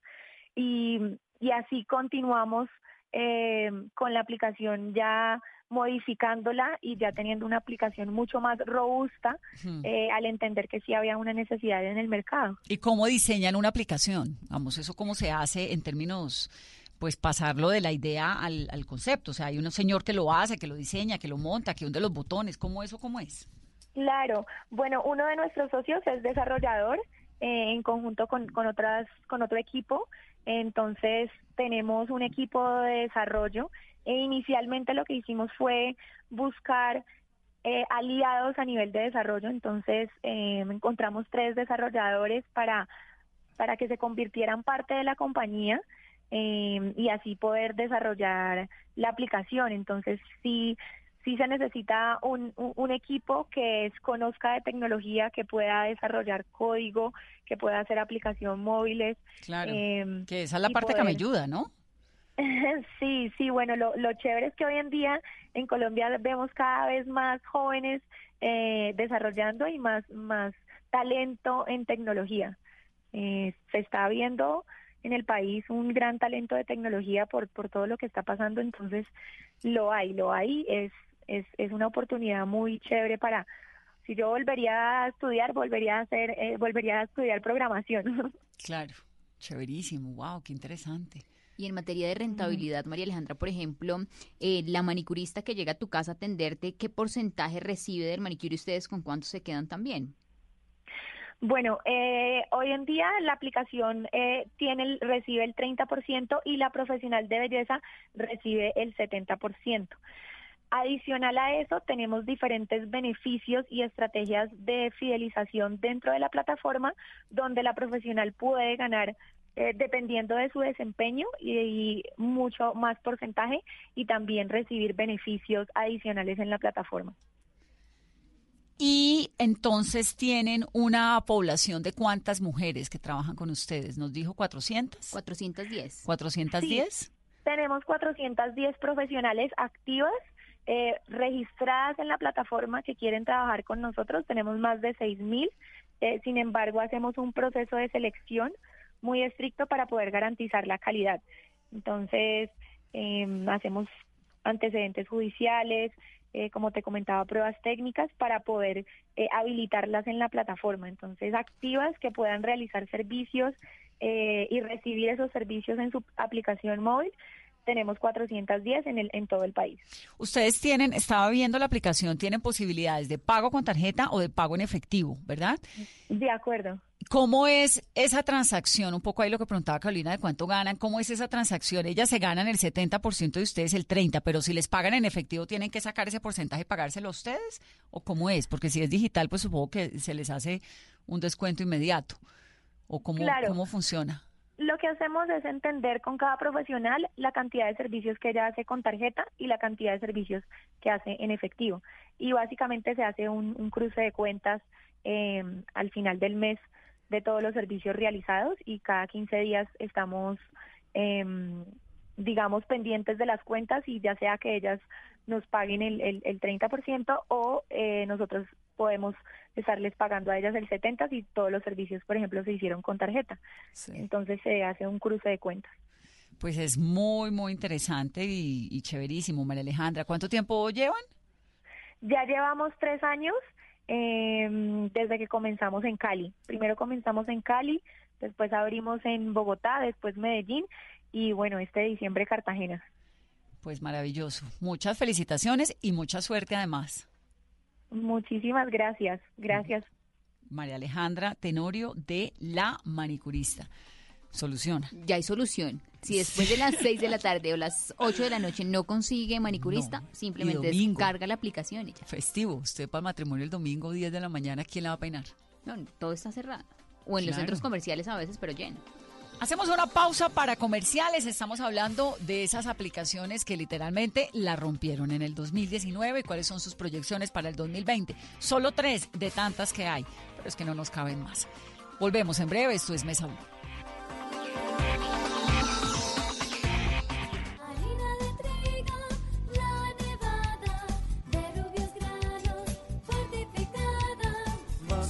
y, y así continuamos eh, con la aplicación ya modificándola y ya teniendo una aplicación mucho más robusta eh, al entender que sí había una necesidad en el mercado. ¿Y cómo diseñan una aplicación? Vamos, ¿eso cómo se hace en términos pues pasarlo de la idea al, al concepto. O sea, hay un señor que lo hace, que lo diseña, que lo monta, que hunde los botones. ¿Cómo eso, cómo es? Claro, bueno, uno de nuestros socios es desarrollador eh, en conjunto con, con, otras, con otro equipo. Entonces tenemos un equipo de desarrollo e inicialmente lo que hicimos fue buscar eh, aliados a nivel de desarrollo. Entonces eh, encontramos tres desarrolladores para, para que se convirtieran parte de la compañía. Y así poder desarrollar la aplicación. Entonces, sí, sí se necesita un, un, equipo que conozca de tecnología, que pueda desarrollar código, que pueda hacer aplicación móviles. Claro, em, que esa es la parte que me ayuda, ¿no? sí, sí, bueno, lo, lo chévere es que hoy en día en Colombia vemos cada vez más jóvenes eh, desarrollando y más, más talento en tecnología. Eh, se está viendo en el país un gran talento de tecnología por, por todo lo que está pasando, entonces lo hay, lo hay, es es, es una oportunidad muy chévere para, si yo volvería a estudiar, volvería a hacer, eh, volvería a estudiar programación. Claro, chéverísimo, wow, qué interesante. Y en materia de rentabilidad, María Alejandra, por ejemplo, eh, la manicurista que llega a tu casa a atenderte, ¿qué porcentaje recibe del manicure y ustedes con cuánto se quedan también? Bueno, eh, hoy en día la aplicación eh, tiene recibe el 30% y la profesional de belleza recibe el 70%. Adicional a eso, tenemos diferentes beneficios y estrategias de fidelización dentro de la plataforma donde la profesional puede ganar eh, dependiendo de su desempeño y, mucho más porcentaje y también recibir beneficios adicionales en la plataforma. Y entonces tienen una población de cuántas mujeres que trabajan con ustedes. Nos dijo 400. 410. 410. tenemos 410 profesionales activas eh, registradas en la plataforma que quieren trabajar con nosotros. Tenemos más de 6.000. Eh, sin embargo, hacemos un proceso de selección muy estricto para poder garantizar la calidad. Entonces, em, hacemos antecedentes judiciales, eh, como te comentaba, pruebas técnicas para poder eh, habilitarlas en la plataforma. Entonces, activas que puedan realizar servicios y recibir esos servicios en su aplicación móvil tenemos 410 en, el, en todo el país. Ustedes tienen, estaba viendo la aplicación, tienen posibilidades de pago con tarjeta o de pago en efectivo, ¿verdad? De acuerdo. ¿Cómo es esa transacción? Un poco ahí lo que preguntaba Carolina de cuánto ganan. ¿Cómo es esa transacción? Ellas se ganan el 70% de ustedes el 30%, pero si les pagan en efectivo, ¿tienen que sacar ese porcentaje y pagárselo a ustedes? ¿O cómo es? Porque si es digital, pues supongo que se les hace un descuento inmediato. ¿O cómo, cómo funciona? Lo que hacemos es entender con cada profesional la cantidad de servicios que ella hace con tarjeta y la cantidad de servicios que hace en efectivo. Y básicamente se hace un, cruce de cuentas eh, al final del mes de todos los servicios realizados y cada 15 días estamos, em, digamos, pendientes de las cuentas y ya sea que ellas nos paguen el, el, el 30% o eh, nosotros podemos estarles pagando a ellas el 70 si todos los servicios, por ejemplo, se hicieron con tarjeta. Entonces se hace un cruce de cuentas. Pues es muy, muy interesante y, chéverísimo, María Alejandra. ¿Cuánto tiempo llevan? Ya llevamos tres años em, desde que comenzamos en Cali. Primero comenzamos en Cali, después abrimos en Bogotá, después Medellín y bueno, este diciembre Cartagena. Pues maravilloso. Muchas felicitaciones y mucha suerte además. Muchísimas gracias. Gracias. María Alejandra Tenorio de La Manicurista. Soluciona. Ya hay solución. Si después de las 6 de la tarde o las 8 de la noche no consigue manicurista, simplemente descarga la aplicación y ya. Festivo. Usted para el matrimonio el domingo 10 de la mañana, ¿quién la va a peinar? No, todo está cerrado. O en los centros comerciales a veces, pero lleno. Hacemos una pausa para comerciales. Estamos hablando de esas aplicaciones que literalmente la rompieron en el 2019 y cuáles son sus proyecciones para el 2020. Solo tres de tantas que hay, pero es que no nos caben más. Volvemos en breve. Esto es Mesa 1.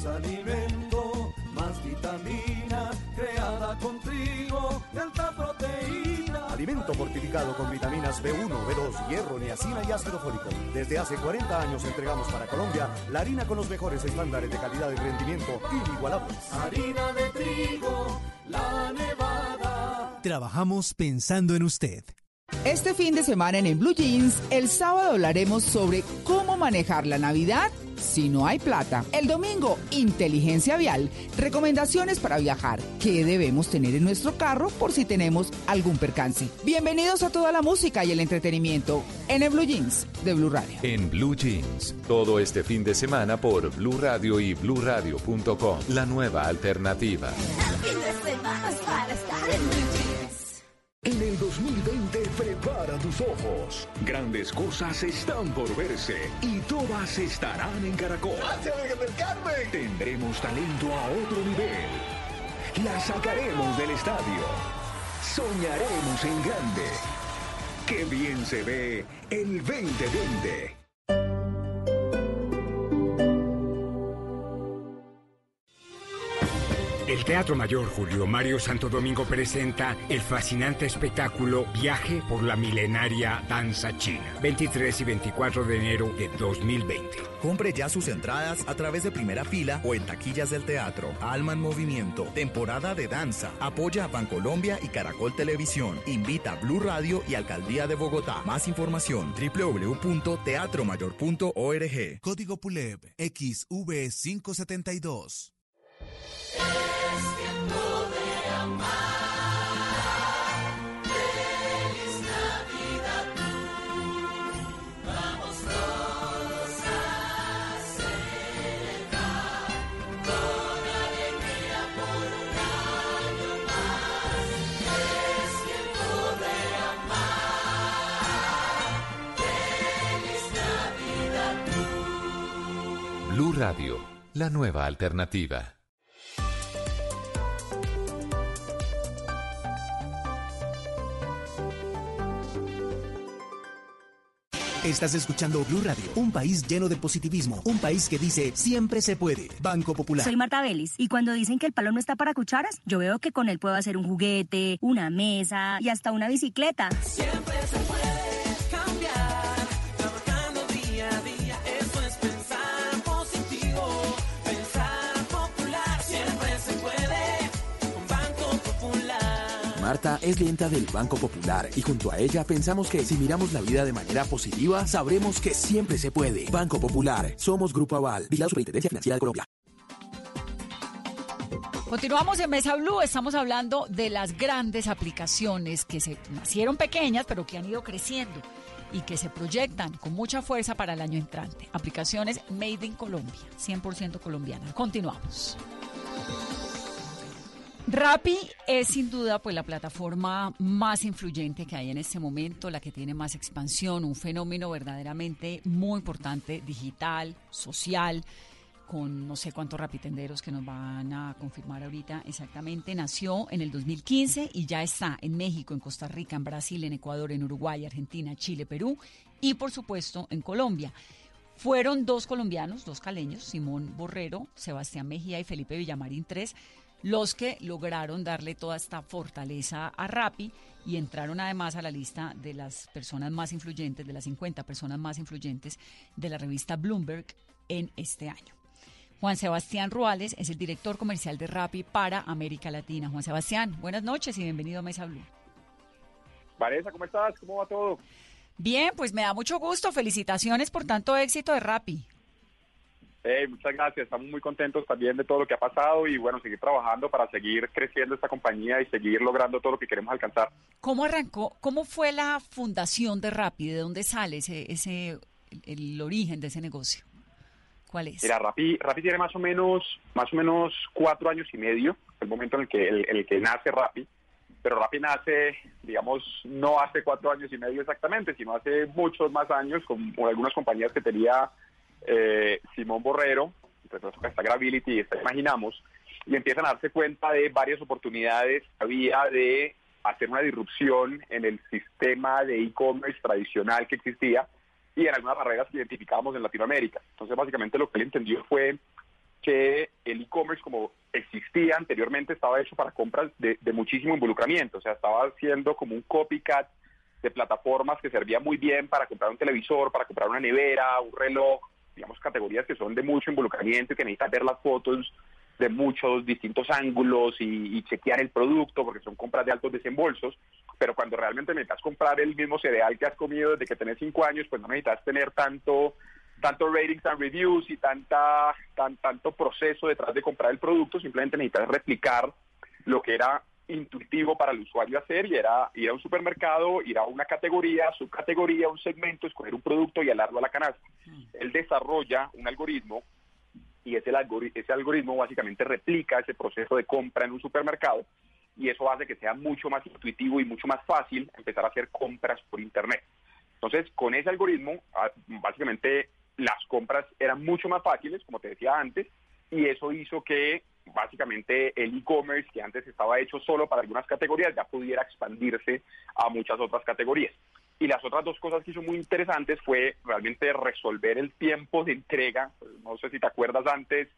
Alimento fortificado con vitaminas B1, B2, hierro, niacina y ácido fólico. Desde hace 40 años entregamos para Colombia la harina con los mejores estándares de calidad y rendimiento inigualables. Harina de trigo, la nevada Trabajamos pensando en usted. Este fin de semana en, en Blue Jeans, el sábado hablaremos sobre cómo manejar la Navidad si no hay plata. El domingo, inteligencia vial, recomendaciones para viajar, qué debemos tener en nuestro carro por si tenemos algún percance. Bienvenidos a toda la música y el entretenimiento en el Blue Jeans de Blue Radio. En Blue Jeans, todo este fin de semana por Blue Radio y bluradio.com, la nueva alternativa. En tus ojos. Grandes cosas están por verse y todas estarán en Caracol. Tendremos talento a otro nivel. La sacaremos del estadio. Soñaremos en grande. Qué bien se ve el 2020. Teatro Mayor Julio Mario Santo Domingo presenta el fascinante espectáculo Viaje por la milenaria danza china, 23 y 24 de enero de 2020. Compre ya sus entradas a través de primera fila o en taquillas del teatro. Alma en Movimiento, temporada de danza. Apoya a Bancolombia y Caracol Televisión. Invita a Blue Radio y Alcaldía de Bogotá. Más información www.teatromayor.org. Código PULEB XV572. Blue Radio, la nueva alternativa. Estás escuchando Blue Radio, un país lleno de positivismo, un país que dice siempre se puede. Banco Popular. Soy Marta Vélez y cuando dicen que el palo no está para cucharas, yo veo que con él puedo hacer un juguete, una mesa y hasta una bicicleta. Siempre se puede Marta es clienta del Banco Popular y junto a ella pensamos que si miramos la vida de manera positiva, sabremos que siempre se puede. Banco Popular, somos Grupo Aval, la Superintendencia Financiera de Colombia. Continuamos en Mesa Blue, estamos hablando de las grandes aplicaciones que se nacieron pequeñas pero que han ido creciendo y que se proyectan con mucha fuerza para el año entrante. Aplicaciones Made in Colombia, 100% colombiana. Continuamos. Rappi es sin duda pues la plataforma más influyente que hay en este momento, la que tiene más expansión, un fenómeno verdaderamente muy importante, digital, social, con no sé cuántos rapitenderos que nos van a confirmar ahorita exactamente. Nació en el 2015 y ya está en México, en Costa Rica, en Brasil, en Ecuador, en Uruguay, Argentina, Chile, Perú y por supuesto en Colombia. Fueron dos colombianos, dos caleños, Simón Borrero, Sebastián Mejía y Felipe Villamarín tres, los que lograron darle toda esta fortaleza a Rappi y entraron además a la lista de las personas más influyentes, de las 50 personas más influyentes de la revista Bloomberg en este año. Juan Sebastián Ruales es el director comercial de Rappi para América Latina. Juan Sebastián, buenas noches y bienvenido a Mesa Blue. Vanessa, ¿cómo estás? ¿Cómo va todo? Bien, pues me da mucho gusto. Felicitaciones por tanto éxito de Rappi. Hey, muchas gracias. Estamos muy contentos también de todo lo que ha pasado y bueno, seguir trabajando para seguir creciendo esta compañía y seguir logrando todo lo que queremos alcanzar. ¿Cómo arrancó? ¿Cómo fue la fundación de Rappi? ¿De dónde sale ese, ese el, el origen de ese negocio? ¿Cuál es? Mira, Rappi, Rappi tiene más o menos más o menos cuatro años y medio, el momento en el que el, el que nace Rappi. Pero Rappi nace, digamos, no hace cuatro años y medio exactamente, sino hace muchos más años con, con algunas compañías que tenía eh, Simón Borrero, está Gravity, está Imaginamos, y empiezan a darse cuenta de varias oportunidades que había de hacer una disrupción en el sistema de e-commerce tradicional que existía y en algunas barreras que identificábamos en Latinoamérica. Entonces, básicamente lo que él entendió fue que el e-commerce como existía anteriormente estaba hecho para compras de, de, muchísimo involucramiento, o sea, estaba siendo como un copycat de plataformas que servía muy bien para comprar un televisor, para comprar una nevera, un reloj, digamos, categorías que son de mucho involucramiento y que necesitan ver las fotos de muchos distintos ángulos y, chequear el producto porque son compras de altos desembolsos, pero cuando realmente necesitas comprar el mismo cereal que has comido desde que tenés cinco años, pues no necesitas tener tanto tanto ratings and reviews y tanta tan, tanto proceso detrás de comprar el producto, simplemente necesitas replicar lo que era intuitivo para el usuario hacer y era ir a un supermercado, ir a una categoría, subcategoría, un segmento, escoger un producto y alarlo a la canasta. Él desarrolla un algoritmo y ese, algori- ese algoritmo básicamente replica ese proceso de compra en un supermercado y eso hace que sea mucho más intuitivo y mucho más fácil empezar a hacer compras por Internet. Entonces, con ese algoritmo, ah, básicamente las compras eran mucho más fáciles, como te decía antes, y eso hizo que básicamente el e-commerce, que antes estaba hecho solo para algunas categorías, ya pudiera expandirse a muchas otras categorías. Y las otras dos cosas que hizo muy interesantes fue realmente resolver el tiempo de entrega. No sé si te acuerdas antes,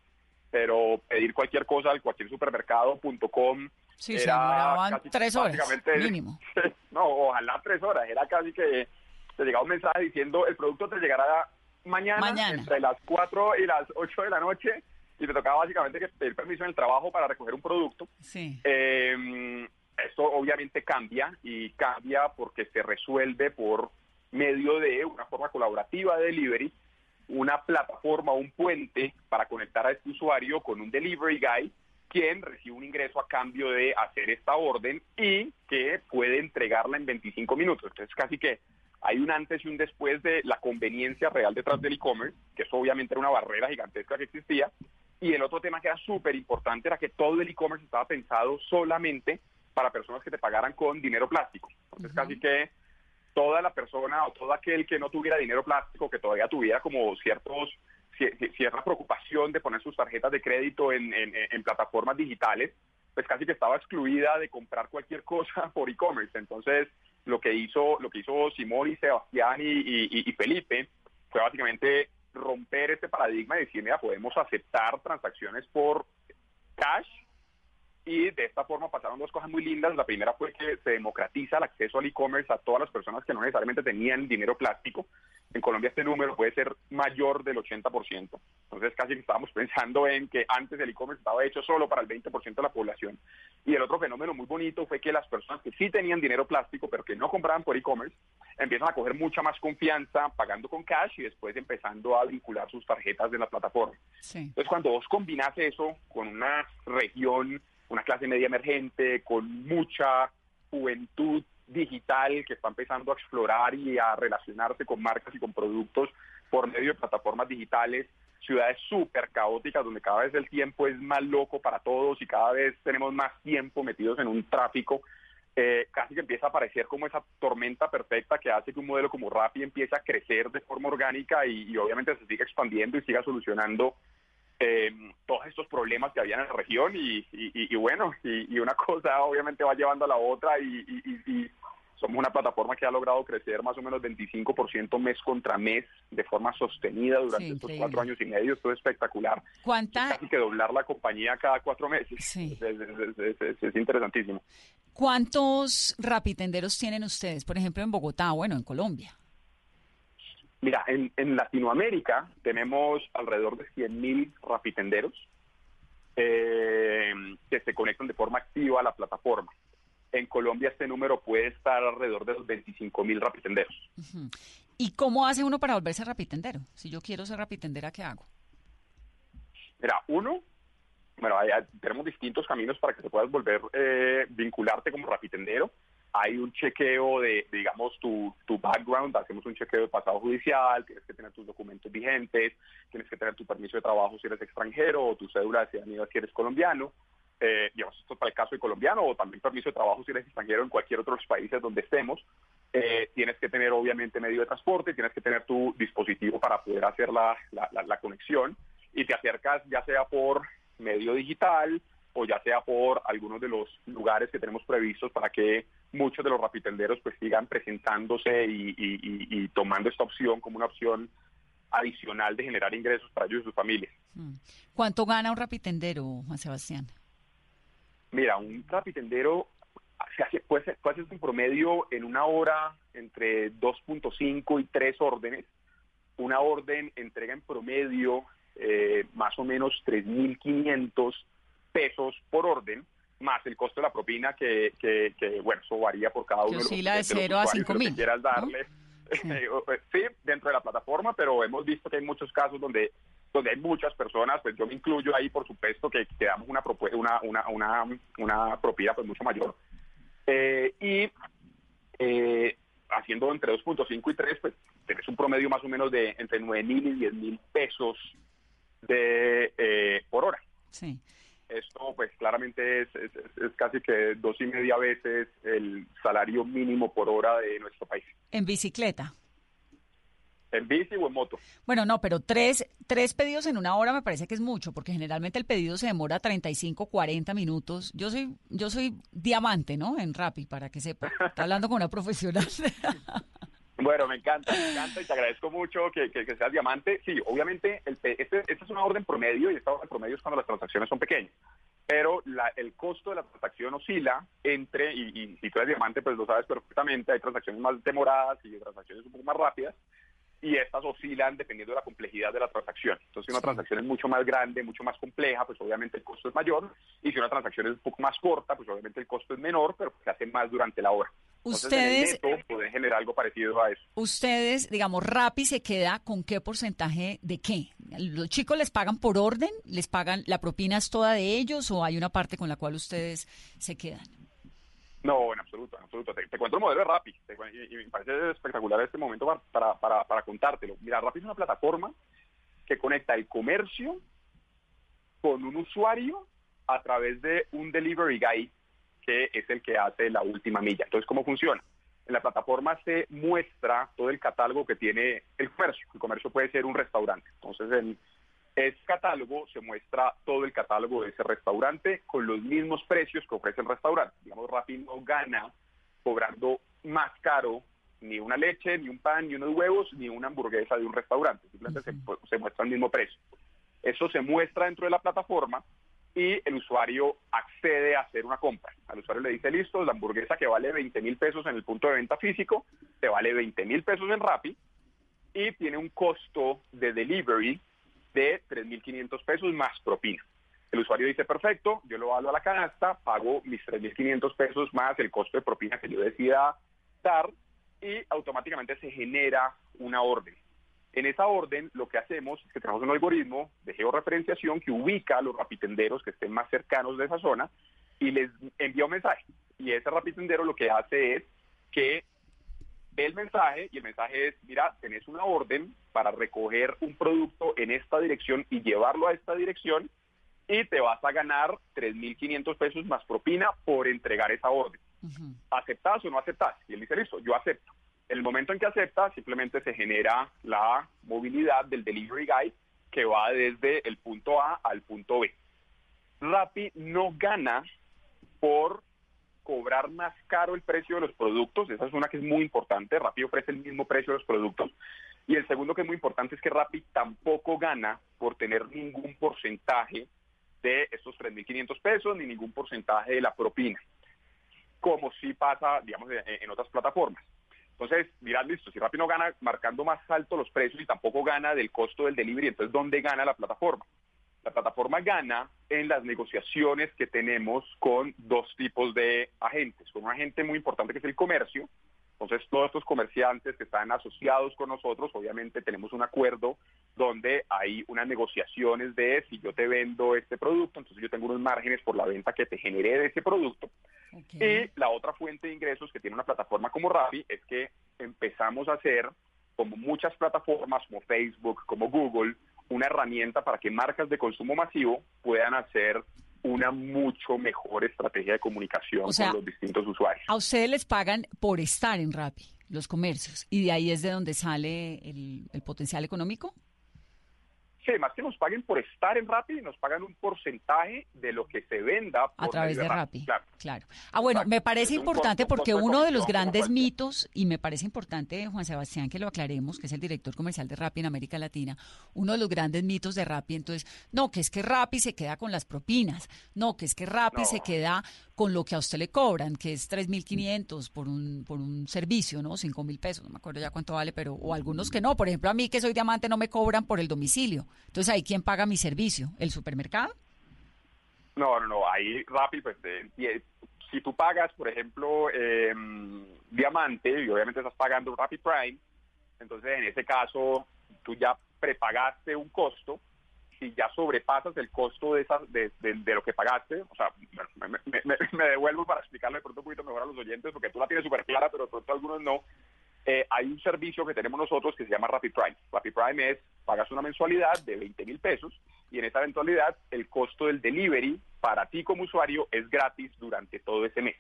pero pedir cualquier cosa al cualquier supermercado.com Sí, se era demoraban casi tres horas, mínimo. no, ojalá tres horas. Era casi que te llegaba un mensaje diciendo el producto te llegará mañana, Mañana. entre las 4 y las 8 de la noche y te tocaba básicamente que pedir permiso en el trabajo para recoger un producto. Sí. Eh, esto obviamente cambia y cambia porque se resuelve por medio de una forma colaborativa de delivery, una plataforma, un puente para conectar a este usuario con un delivery guy, quien recibe un ingreso a cambio de hacer esta orden y que puede entregarla en 25 minutos. Entonces casi que hay un antes y un después de la conveniencia real detrás del e-commerce, que eso obviamente era una barrera gigantesca que existía. Y el otro tema que era súper importante era que todo el e-commerce estaba pensado solamente para personas que te pagaran con dinero plástico. Entonces casi que toda la persona o todo aquel que no tuviera dinero plástico, que todavía tuviera como ciertos ci- ci- cierta preocupación de poner sus tarjetas de crédito en, en- en plataformas digitales, pues casi que estaba excluida de comprar cualquier cosa por e-commerce. Entonces, lo que hizo lo que hizo Simón y Sebastián y, y- y Felipe fue básicamente romper este paradigma y decir, mira, podemos aceptar transacciones por cash y de esta forma pasaron dos cosas muy lindas. La primera fue que se democratiza el acceso al e-commerce a todas las personas que no necesariamente tenían dinero plástico. En Colombia este número puede ser mayor del 80%. Entonces casi estábamos pensando en que antes el e-commerce estaba hecho solo para el 20% de la población. Y el otro fenómeno muy bonito fue que las personas que sí tenían dinero plástico pero que no compraban por e-commerce empiezan a coger mucha más confianza pagando con cash y después empezando a vincular sus tarjetas de la plataforma. Sí. Entonces, cuando vos combinás eso con una región, una clase media emergente, con mucha juventud digital que está empezando a explorar y a relacionarse con marcas y con productos por medio de plataformas digitales, ciudades súper caóticas donde cada vez el tiempo es más loco para todos y cada vez tenemos más tiempo metidos en un tráfico, eh, casi que empieza a aparecer como esa tormenta perfecta que hace que un modelo como Rappi empiece a crecer de forma orgánica y, y obviamente se siga expandiendo y siga solucionando eh, todos estos problemas que había en la región y, y- bueno, y, y una cosa obviamente va llevando a la otra y, somos una plataforma que ha logrado crecer más o menos 25% mes contra mes de forma sostenida durante Sí, estos cuatro años y medio. Esto es espectacular. ¿Cuánta, Casi que doblar la compañía cada cuatro meses. Sí. Es, es- es- es- es interesantísimo. ¿Cuántos rapitenderos tienen ustedes, por ejemplo, en Bogotá, bueno, en Colombia? Mira, en, en Latinoamérica tenemos alrededor de 100.000 rapitenderos eh, que se conectan de forma activa a la plataforma. En Colombia este número puede estar alrededor de los 25.000 rapitenderos. ¿Y cómo hace uno para volverse rapitendero? Si yo quiero ser rapitendera, ¿qué hago? Mira, uno, bueno, hay- tenemos distintos caminos para que te puedas volver, eh, vincularte como rapitendero. Hay un chequeo de, digamos, tu, tu background, hacemos un chequeo de pasado judicial, tienes que tener tus documentos vigentes, tienes que tener tu permiso de trabajo si eres extranjero o tu cédula de ciudadanía si eres colombiano. Eh, digamos, esto es para el caso de colombiano o también permiso de trabajo si eres extranjero en cualquier otro de los países donde estemos. Eh, tienes que tener obviamente medio de transporte, tienes que tener tu dispositivo para poder hacer la, la, la- la conexión y te acercas ya sea por medio digital o ya sea por algunos de los lugares que tenemos previstos para que muchos de los rapitenderos pues sigan presentándose y, y- y- y tomando esta opción como una opción adicional de generar ingresos para ellos y sus familias. Mm. ¿Cuánto gana un rapitendero, Juan Sebastián? Mira, un rapitendero se hace, puede, ser- puede en promedio en una hora entre 2.5 y 3 órdenes. Una orden entrega en promedio eh, más o menos 3.500 pesos por orden, más el costo de la propina que, que, que, bueno, eso varía por cada Que uno de los, oscila de los cero a usuarios, cinco lo que mil, quieras darle. sí, dentro de la plataforma, pero hemos visto que hay muchos casos donde donde hay muchas personas, pues yo me incluyo ahí, por supuesto, que, que damos una, una, una, una, una propina pues mucho mayor. Eh, y eh, haciendo entre 2.5 y 3, pues tenés un promedio más o menos de entre 9 mil y 10 mil pesos de eh, por hora. Sí. Esto pues claramente es, es, es- casi que dos y media veces el salario mínimo por hora de nuestro país. En bicicleta. En bici o en moto. Bueno, no, pero tres, tres pedidos en una hora me parece que es mucho, porque generalmente el pedido se demora 35, 40 minutos. Yo soy, yo soy diamante, ¿no? En Rappi, para que sepa. Está hablando con una profesional. Bueno, me encanta, me encanta y te agradezco mucho que, que, que seas diamante. Sí, obviamente, el, pe- este, esta es una orden promedio y esta orden promedio es cuando las transacciones son pequeñas. Pero la- el costo de la transacción oscila entre, y, y si tú eres diamante, pues lo sabes perfectamente, hay transacciones más demoradas y transacciones un poco más rápidas, y estas oscilan dependiendo de la complejidad de la transacción. Entonces, si una transacción es mucho más grande, mucho más compleja, pues obviamente el costo es mayor, y si una transacción es un poco más corta, pues obviamente el costo es menor, pero se hace más durante la hora. Entonces, Ustedes- en el neto, pueden generar algo parecido a eso. Ustedes, digamos, Rappi se queda con qué porcentaje de qué? ¿Los chicos les pagan por orden? ¿Les pagan la propina es toda de ellos o hay una parte con la cual ustedes se quedan? No, en absoluto, en absoluto. Te, cuento el modelo de Rappi te y, y me parece espectacular este momento para, para, para, para contártelo. Mira, Rappi es una plataforma que conecta el comercio con un usuario a través de un delivery guy que es el que hace la última milla. Entonces, ¿cómo funciona? En la plataforma se muestra todo el catálogo que tiene el comercio. El comercio puede ser un restaurante. Entonces, en ese catálogo se muestra todo el catálogo de ese restaurante con los mismos precios que ofrece el restaurante. Digamos, Rappi no gana cobrando más caro ni una leche, ni un pan, ni unos huevos, ni una hamburguesa de un restaurante. Simplemente se, se muestra el mismo precio. Eso se muestra dentro de la plataforma y el usuario accede a hacer una compra. Al usuario le dice, listo, la hamburguesa que vale 20 mil pesos en el punto de venta físico, te vale 20 mil pesos en Rappi y tiene un costo de delivery de 3.500 pesos más propina. El usuario dice, perfecto, yo lo valo a la canasta, pago mis 3.500 pesos más el costo de propina que yo decida dar y automáticamente se genera una orden. En esa orden lo que hacemos es que tenemos un algoritmo de georreferenciación que ubica a los rapitenderos que estén más cercanos de esa zona y les envía un mensaje. Y ese rapitendero lo que hace es que ve el mensaje y el mensaje es, mira, tenés una orden para recoger un producto en esta dirección y llevarlo a esta dirección y te vas a ganar 3.500 pesos más propina por entregar esa orden. ¿Aceptás o no aceptás? Y él dice, listo, yo acepto. En el momento en que acepta, simplemente se genera la movilidad del delivery guy que va desde el punto A al punto B. Rappi no gana por cobrar más caro el precio de los productos. Esa es una que es muy importante. Rappi ofrece el mismo precio de los productos. Y el segundo que es muy importante es que Rappi tampoco gana por tener ningún porcentaje de estos 3.500 pesos ni ningún porcentaje de la propina, como sí pasa, digamos, en otras plataformas. Entonces, mirad, listo, si Rappi no gana marcando más alto los precios y tampoco gana del costo del delivery, entonces, ¿dónde gana la plataforma? La plataforma gana en las negociaciones que tenemos con dos tipos de agentes. Con un agente muy importante que es el comercio. Entonces, todos estos comerciantes que están asociados con nosotros, obviamente tenemos un acuerdo donde hay unas negociaciones de si yo te vendo este producto, entonces yo tengo unos márgenes por la venta que te generé de ese producto. Y la otra fuente de ingresos que tiene una plataforma como Rappi es que empezamos a hacer, como muchas plataformas como Facebook, como Google, una herramienta para que marcas de consumo masivo puedan hacer una mucho mejor estrategia de comunicación O sea, con los distintos usuarios. A ustedes les pagan por estar en Rappi, los comercios, y de ahí es de donde sale el, el potencial económico. Sí, más que nos paguen por estar en Rappi, nos pagan un porcentaje de lo que se venda por A través de Rappi. Claro. Claro. Ah, bueno, me parece Es un importante costo- porque uno de los grandes mitos, y me parece importante, Juan Sebastián, que lo aclaremos, que es el director comercial de Rappi en América Latina, uno de los grandes mitos de Rappi, entonces, no, que es que Rappi se queda con las propinas, no, que es que Rappi se queda con lo que a usted le cobran, que es 3.500 por un, por un servicio, ¿no? 5.000 pesos, no me acuerdo ya cuánto vale, pero, o algunos que no, por ejemplo, a mí que soy diamante no me cobran por el domicilio, Entonces, ¿ahí quién paga mi servicio? ¿El supermercado? No, no, no, ahí Rappi, pues, eh, y- si tú pagas, por ejemplo, eh, Diamante, y obviamente estás pagando Rappi Prime, entonces en ese caso tú ya prepagaste un costo, si ya sobrepasas el costo de, esa, de, lo que pagaste, o sea, me, me- me- devuelvo para explicarle de pronto un poquito mejor a los oyentes, porque tú la tienes súper clara, pero de pronto algunos no. Eh, hay un servicio que tenemos nosotros que se llama Rappi Prime. Rappi Prime es, pagas una mensualidad de 20 mil pesos y en esa mensualidad el costo del delivery para ti como usuario es gratis durante todo ese mes.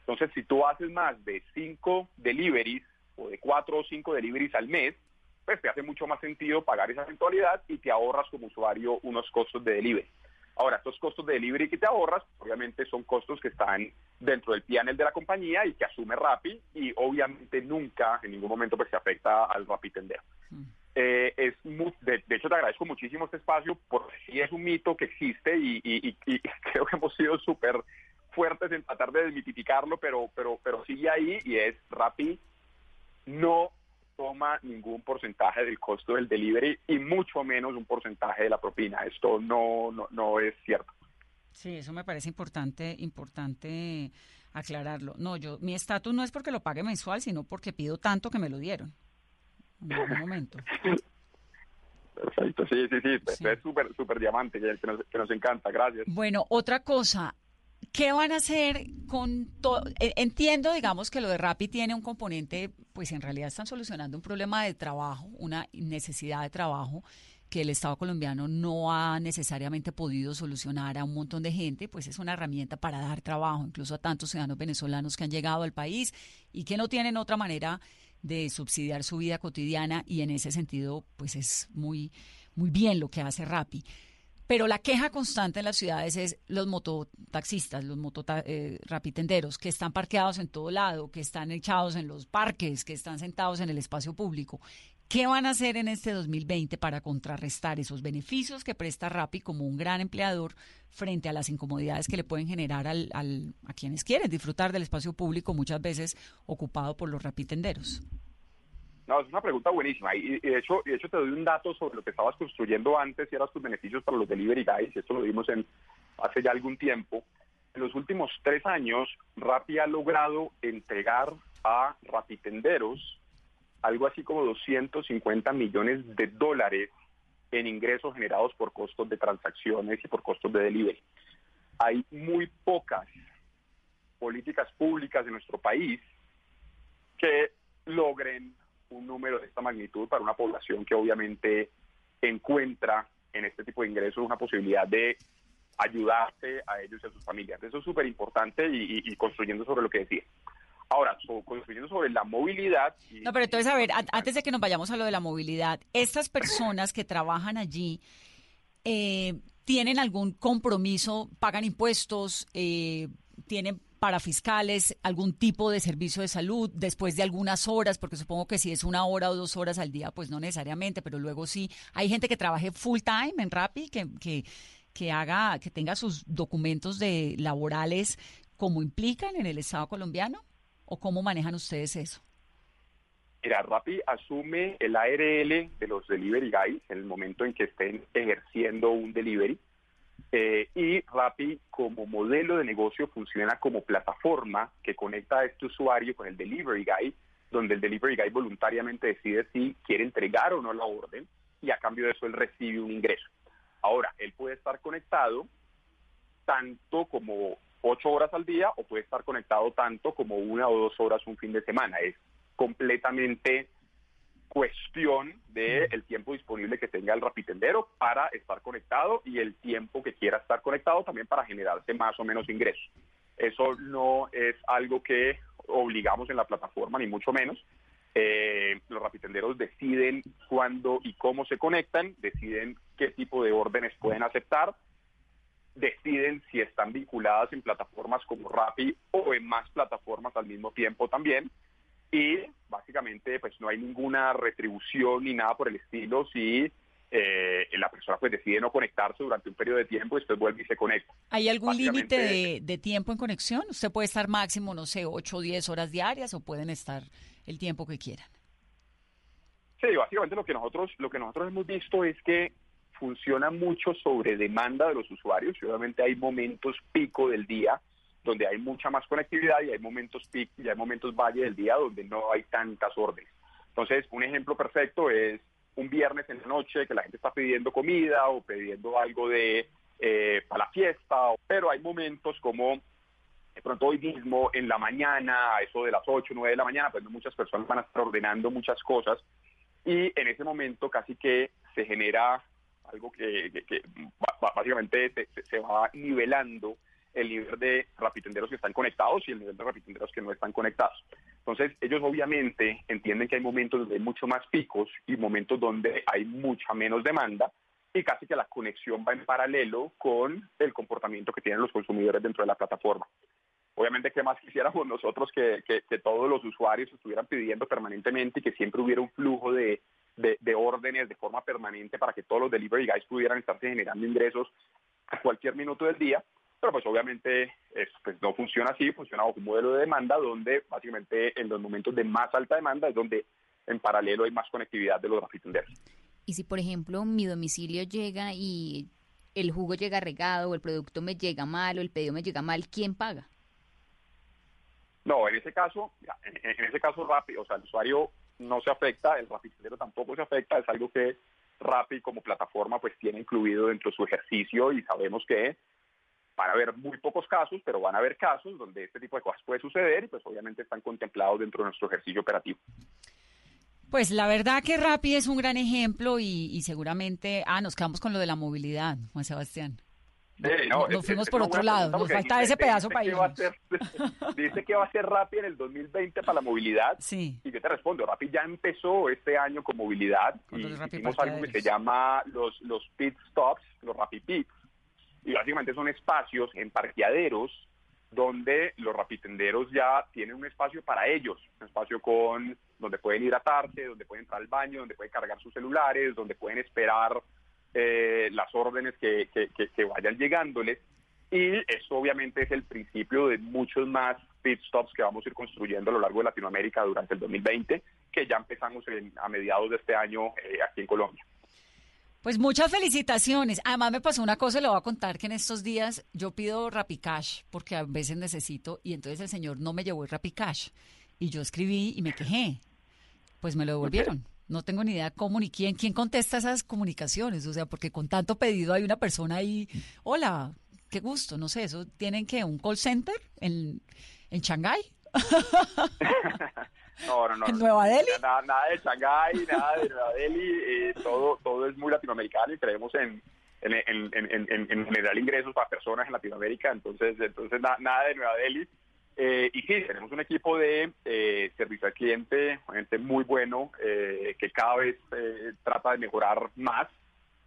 Entonces, si tú haces más de 5 deliveries o de 4 o 5 deliveries al mes, pues te hace mucho más sentido pagar esa mensualidad y te ahorras como usuario unos costos de delivery. Ahora, estos costos de delivery que te ahorras, obviamente son costos que están dentro del panel de la compañía y que asume Rappi y obviamente nunca, en ningún momento, pues se afecta al Rappi tendero. Eh, es de, de hecho, te agradezco muchísimo este espacio porque sí es un mito que existe y creo que hemos sido súper fuertes en tratar de desmitificarlo, pero, pero, pero sigue ahí y es Rappi no toma ningún porcentaje del costo del delivery y mucho menos un porcentaje de la propina. Esto no, no, no es cierto. Sí, eso me parece importante, importante aclararlo. No, yo, mi estatus no es porque lo pague mensual, sino porque pido tanto que me lo dieron. En algún momento. Perfecto, sí, sí, sí, es súper, súper diamante, que, que nos, que nos encanta, gracias. Bueno, otra cosa, ¿qué van a hacer con todo? Entiendo, digamos, que lo de Rappi tiene un componente, pues en realidad están solucionando un problema de trabajo, una necesidad de trabajo que el Estado colombiano no ha necesariamente podido solucionar a un montón de gente, pues es una herramienta para dar trabajo, incluso a tantos ciudadanos venezolanos que han llegado al país y que no tienen otra manera de subsidiar su vida cotidiana y en ese sentido, pues es muy, muy bien lo que hace Rappi. Pero la queja constante en las ciudades es los mototaxistas, los motorapitenderos, que están parqueados en todo lado, que están echados en los parques, que están sentados en el espacio público. ¿Qué van a hacer en este 2020 para contrarrestar esos beneficios que presta Rappi como un gran empleador frente a las incomodidades que le pueden generar al, a quienes quieren disfrutar del espacio público, muchas veces ocupado por los rapitenderos? No, es una pregunta buenísima. Y, de hecho, y de hecho te doy un dato sobre lo que estabas construyendo antes y eran tus beneficios para los delivery guys. Esto lo vimos en, hace ya algún tiempo. En los últimos tres años, Rappi ha logrado entregar a rapitenderos algo así como 250 millones de dólares en ingresos generados por costos de transacciones y por costos de delivery. Hay muy pocas políticas públicas en nuestro país que logren un número de esta magnitud para una población que obviamente encuentra en este tipo de ingresos una posibilidad de ayudarse a ellos y a sus familias. Eso es súper importante y construyendo sobre lo que decía. Ahora, construyendo sobre la movilidad. y- No, pero entonces, a ver, an- antes de que nos vayamos a lo de la movilidad, estas personas que trabajan allí, eh, ¿tienen algún compromiso, pagan impuestos, eh, tienen para fiscales algún tipo de servicio de salud después de algunas horas? Porque supongo que si es una hora o dos horas al día, pues no necesariamente, pero luego sí. Hay gente que trabaje full time en Rappi, que, que, que haga, que tenga sus documentos de laborales como implican en el Estado colombiano, o cómo manejan ustedes eso. Mira, Rappi asume el ARL de los delivery guys en el momento en que estén ejerciendo un delivery. Eh, y Rappi como modelo de negocio funciona como plataforma que conecta a este usuario con el delivery guy, donde el delivery guy voluntariamente decide si quiere entregar o no la orden y a cambio de eso él recibe un ingreso. Ahora, él puede estar conectado tanto como ocho horas al día o puede estar conectado tanto como una o dos horas un fin de semana. Es completamente cuestión del el tiempo disponible que tenga el rapitendero para estar conectado y el tiempo que quiera estar conectado también para generarse más o menos ingresos. Eso no es algo que obligamos en la plataforma, ni mucho menos. Eh, los rapitenderos deciden cuándo y cómo se conectan, deciden qué tipo de órdenes pueden aceptar, deciden si están vinculadas en plataformas como Rappi o en más plataformas al mismo tiempo también. Y básicamente pues no hay ninguna retribución ni nada por el estilo si eh, la persona pues decide no conectarse durante un periodo de tiempo y después vuelve y se conecta. ¿Hay algún límite de, de tiempo en conexión? Usted puede estar máximo, no sé, 8 o 10 horas diarias o pueden estar el tiempo que quieran. Sí, básicamente lo que nosotros lo que nosotros hemos visto es que funciona mucho sobre demanda de los usuarios obviamente hay momentos pico del día donde hay mucha más conectividad y hay momentos pico y hay momentos valle del día donde no hay tantas órdenes. Entonces, un ejemplo perfecto es un viernes en la noche que la gente está pidiendo comida o pidiendo algo de eh, para la fiesta, pero hay momentos como de pronto hoy mismo en la mañana, eso de las 8, 9 de la mañana, pues muchas personas van a estar ordenando muchas cosas y en ese momento casi que se genera algo que, que- que básicamente se- se va nivelando el nivel de rapitenderos que están conectados y el nivel de rapitenderos que no están conectados. Entonces, ellos obviamente entienden que hay momentos donde hay mucho más picos y momentos donde hay mucha menos demanda y casi que la conexión va en paralelo con el comportamiento que tienen los consumidores dentro de la plataforma. Obviamente, ¿qué más quisiéramos nosotros que, que- que todos los usuarios estuvieran pidiendo permanentemente y que siempre hubiera un flujo de, de- de órdenes de forma permanente para que todos los delivery guys pudieran estarse generando ingresos a cualquier minuto del día? Pero pues obviamente es- pues, no funciona así, funciona bajo un modelo de demanda donde básicamente en los momentos de más alta demanda es donde en paralelo hay más conectividad de los rapitenderos. Y si, por ejemplo, mi domicilio llega y el jugo llega regado o el producto me llega mal o el pedido me llega mal, ¿quién paga? No, en ese caso, en, en ese caso Rappi, o sea, el usuario no se afecta, el rapidero tampoco se afecta, es algo que Rappi como plataforma pues tiene incluido dentro de su ejercicio y sabemos que van a haber muy pocos casos, pero van a haber casos donde este tipo de cosas puede suceder y pues obviamente están contemplados dentro de nuestro ejercicio operativo. Pues la verdad que Rappi es un gran ejemplo y, y seguramente, ah, nos quedamos con lo de la movilidad, Juan Sebastián. Sí, no, nos fuimos es por otro lado, nos falta dice- ese pedazo para a ser- Dice que va a ser Rappi en el 2020 para la movilidad. Sí. Y yo te respondo, Rappi ya empezó este año con movilidad y hicimos algo que se llama los, los pit stops, los Rappi Pits. Y básicamente son espacios en parqueaderos donde los rapitenderos ya tienen un espacio para ellos, un espacio con donde pueden hidratarse, donde pueden entrar al baño, donde pueden cargar sus celulares, donde pueden esperar eh, las órdenes que, que- que- que vayan llegándoles. Y eso obviamente es el principio de muchos más pit stops que vamos a ir construyendo a lo largo de Latinoamérica durante el 2020, que ya empezamos en- a mediados de este año eh, aquí en Colombia. Pues muchas felicitaciones. Además me pasó una cosa, le voy a contar que en estos días yo pido Rapicash porque a veces necesito y entonces el señor no me llevó el Rapicash y yo escribí y me quejé. Pues me lo devolvieron. No tengo ni idea cómo ni quién. ¿Quién contesta esas comunicaciones? O sea, porque con tanto pedido hay una persona ahí. Hola, qué gusto. No sé, eso tienen que un call center en, en Shanghái. No, no, no. ¿En. Nueva Delhi? Nada, nada de Shanghái, nada de Nueva Delhi. eh, todo, todo es muy latinoamericano y creemos en, en, en, en, en- en generar ingresos para personas en Latinoamérica. Entonces, entonces na- nada de Nueva Delhi. Eh, y sí, tenemos un equipo de eh, servicio al cliente, gente muy bueno, eh, que cada vez eh, trata de mejorar más.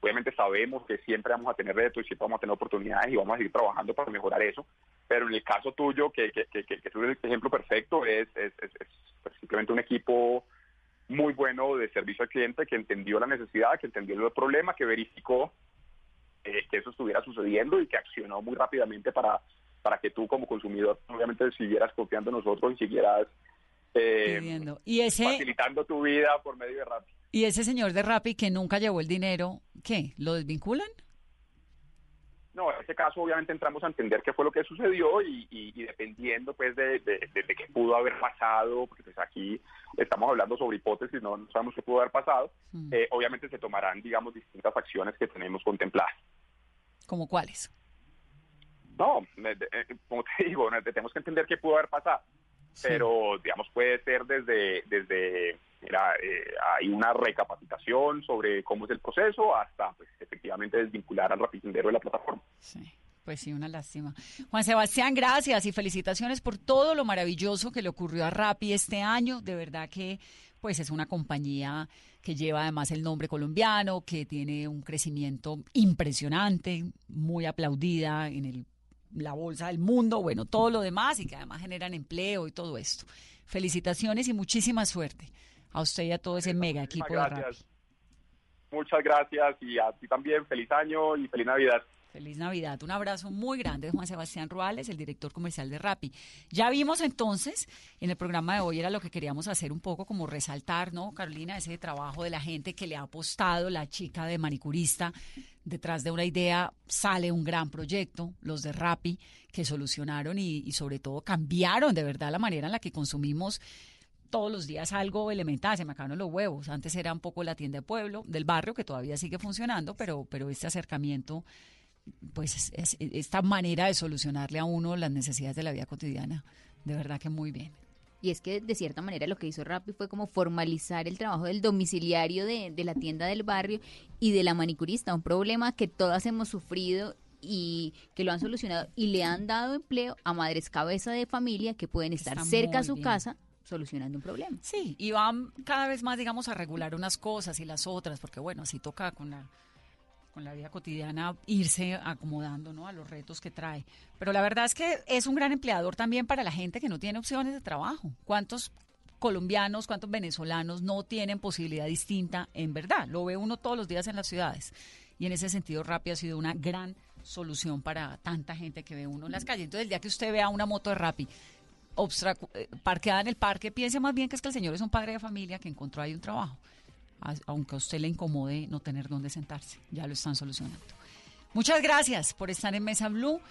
Obviamente sabemos que siempre vamos a tener retos y siempre vamos a tener oportunidades y vamos a seguir trabajando para mejorar eso. Pero en el caso tuyo, que, que, que, que, tú eres el ejemplo perfecto, es, es, es- es, pues, simplemente un equipo muy bueno de servicio al cliente que entendió la necesidad, que entendió el problema, que verificó eh, que eso estuviera sucediendo y que accionó muy rápidamente para, para que tú como consumidor obviamente siguieras confiando en nosotros y siguieras eh. Y ese, facilitando tu vida por medio de Rappi. y ese señor de Rappi que nunca llevó el dinero, ¿qué? ¿Lo desvinculan? No, en este caso obviamente entramos a entender qué fue lo que sucedió y, y- y dependiendo pues de, de, de- de qué pudo haber pasado, porque pues aquí estamos hablando sobre hipótesis, no, no sabemos qué pudo haber pasado, eh, obviamente se tomarán, digamos, distintas acciones que tenemos contempladas. ¿Como cuáles? No, eh, como te digo, tenemos que entender qué pudo haber pasado, pero digamos puede ser desde, desde mira, eh, hay una recapacitación sobre cómo es el proceso hasta pues efectivamente desvincular al rapidindero de la plataforma. Pues sí, una lástima. Juan Sebastián, gracias y felicitaciones por todo lo maravilloso que le ocurrió a Rappi este año. De verdad que pues es una compañía que lleva además el nombre colombiano, que tiene un crecimiento impresionante, muy aplaudida en el, la bolsa del mundo, bueno, todo lo demás y que además generan empleo y todo esto. Felicitaciones y muchísima suerte a usted y a todo ese mega equipo de Rappi. Gracias. Muchas gracias y a ti también feliz año y feliz Navidad. Feliz Navidad. Un abrazo muy grande de Juan Sebastián Ruales, el director comercial de Rappi. Ya vimos entonces, en el programa de hoy era lo que queríamos hacer un poco como resaltar, ¿no, Carolina? Ese trabajo de la gente que le ha apostado, la chica de manicurista, detrás de una idea sale un gran proyecto, los de Rappi, que solucionaron y, y sobre todo cambiaron de verdad la manera en la que consumimos todos los días algo elemental, se me acabaron los huevos. Antes era un poco la tienda de pueblo, del barrio, que todavía sigue funcionando, pero, pero este acercamiento, pues es- es- esta manera de solucionarle a uno las necesidades de la vida cotidiana, de verdad que muy bien. Y es que de cierta manera lo que hizo Rappi fue como formalizar el trabajo del domiciliario de, de la tienda del barrio y de la manicurista, un problema que todas hemos sufrido y que lo han solucionado y le han dado empleo a madres cabeza de familia que pueden estar Está cerca a su bien. casa solucionando un problema. Sí, y van cada vez más, digamos, a regular unas cosas y las otras, porque bueno, así toca con la, la vida cotidiana irse acomodando ¿no? a los retos que trae. Pero la verdad es que es un gran empleador también para la gente que no tiene opciones de trabajo. ¿Cuántos colombianos, cuántos venezolanos no tienen posibilidad distinta en verdad? Lo ve uno todos los días en las ciudades. Y en ese sentido, Rappi ha sido una gran solución para tanta gente que ve uno en las calles. Entonces, el día que usted vea una moto de Rappi eh, parqueada en el parque, piense más bien que es que el señor es un padre de familia que encontró ahí un trabajo. Aunque a usted le incomode no tener dónde sentarse, ya lo están solucionando. Muchas gracias por estar en Mesa Blue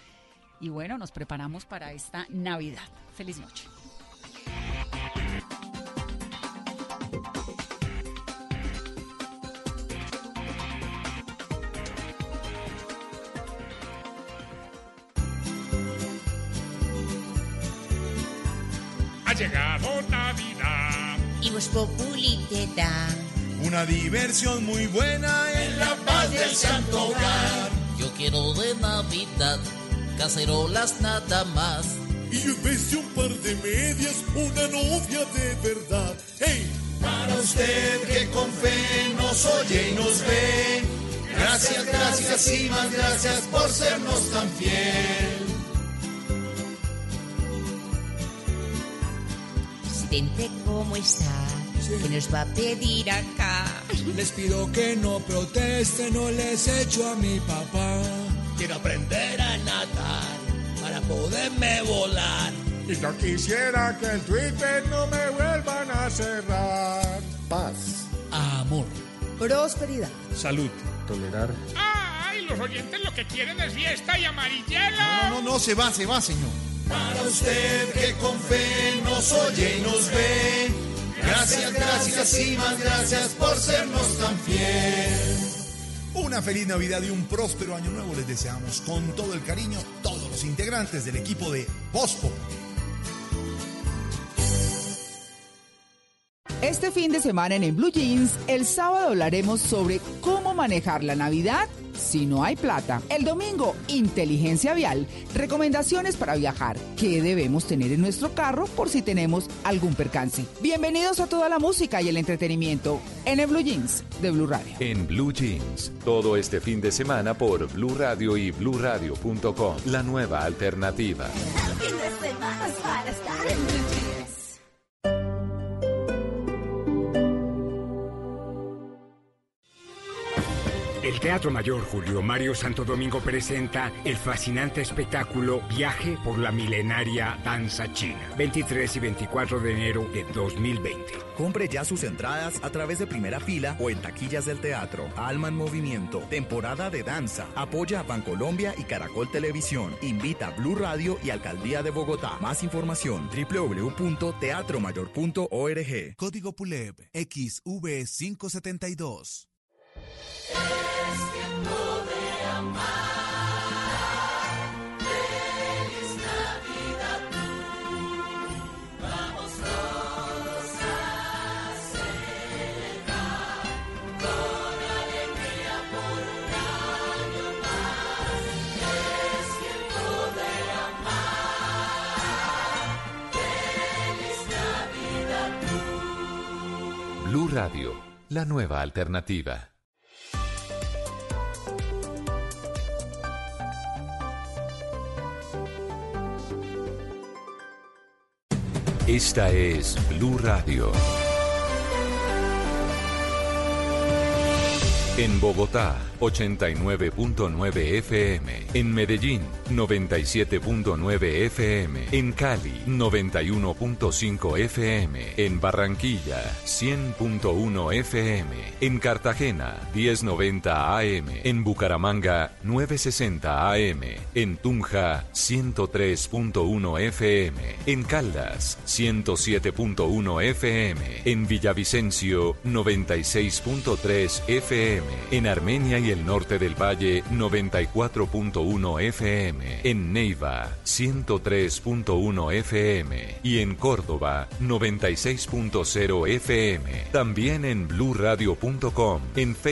y bueno, nos preparamos para esta Navidad. Feliz noche. Ha llegado Navidad. Y Voz Populi te da Una diversión muy buena en la paz del santo hogar. Yo quiero de Navidad cacerolas nada más. Y en vez de un par de medias, una novia de verdad. ¡Hey! Para usted que con fe nos oye y nos ve. Gracias, gracias y más gracias por sernos tan fiel. Presidente, ¿cómo está? ¿Qué nos va a pedir acá? Les pido que no protesten, no les echo a mi papá. Quiero aprender a nadar para poderme volar. Y no quisiera que el Twitter no me vuelvan a cerrar. Paz. Amor. Prosperidad. Salud. Tolerar. ¡Ay! Los oyentes lo que quieren es fiesta y amarillela. No, no, no, se va, se va, señor. Para usted que con fe nos oye y nos ve. Gracias, gracias y más gracias por sernos tan fiel. Una feliz Navidad y un próspero año nuevo les deseamos con todo el cariño todos los integrantes del equipo de Bospo. Este fin de semana en, En Blue Jeans, el sábado hablaremos sobre cómo manejar la Navidad si no hay plata. El domingo, inteligencia vial, recomendaciones para viajar, qué debemos tener en nuestro carro por si tenemos algún percance. Bienvenidos a toda la música y el entretenimiento en En Blue Jeans de Blue Radio. En Blue Jeans, todo este fin de semana por Blue Radio y bluradio.com, la nueva alternativa. Fin de semana para estar en El Teatro Mayor Julio Mario Santo Domingo presenta el fascinante espectáculo Viaje por la milenaria danza china, 23 y 24 de enero de 2020. Compre ya sus entradas a través de primera fila o en taquillas del teatro. Alma en Movimiento, temporada de danza. Apoya a Bancolombia y Caracol Televisión. Invita a Blue Radio y Alcaldía de Bogotá. Más información www.teatromayor.org. Código PULEB XV572. Radio, la nueva alternativa. Esta es Blue Radio. En Bogotá, 89.9 FM. En Medellín, 97.9 FM. En Cali, 91.5 FM. En Barranquilla, 100.1 FM. En Cartagena, 1090 AM. En Bucaramanga, 960 AM. En Tunja, 103.1 FM. En Caldas, 107.1 FM. En Villavicencio, 96.3 En Armenia y el norte del Valle, 94.1 FM. En Neiva, 103.1 FM. Y en Córdoba, 96.0 FM. También en bluradio.com, en Facebook.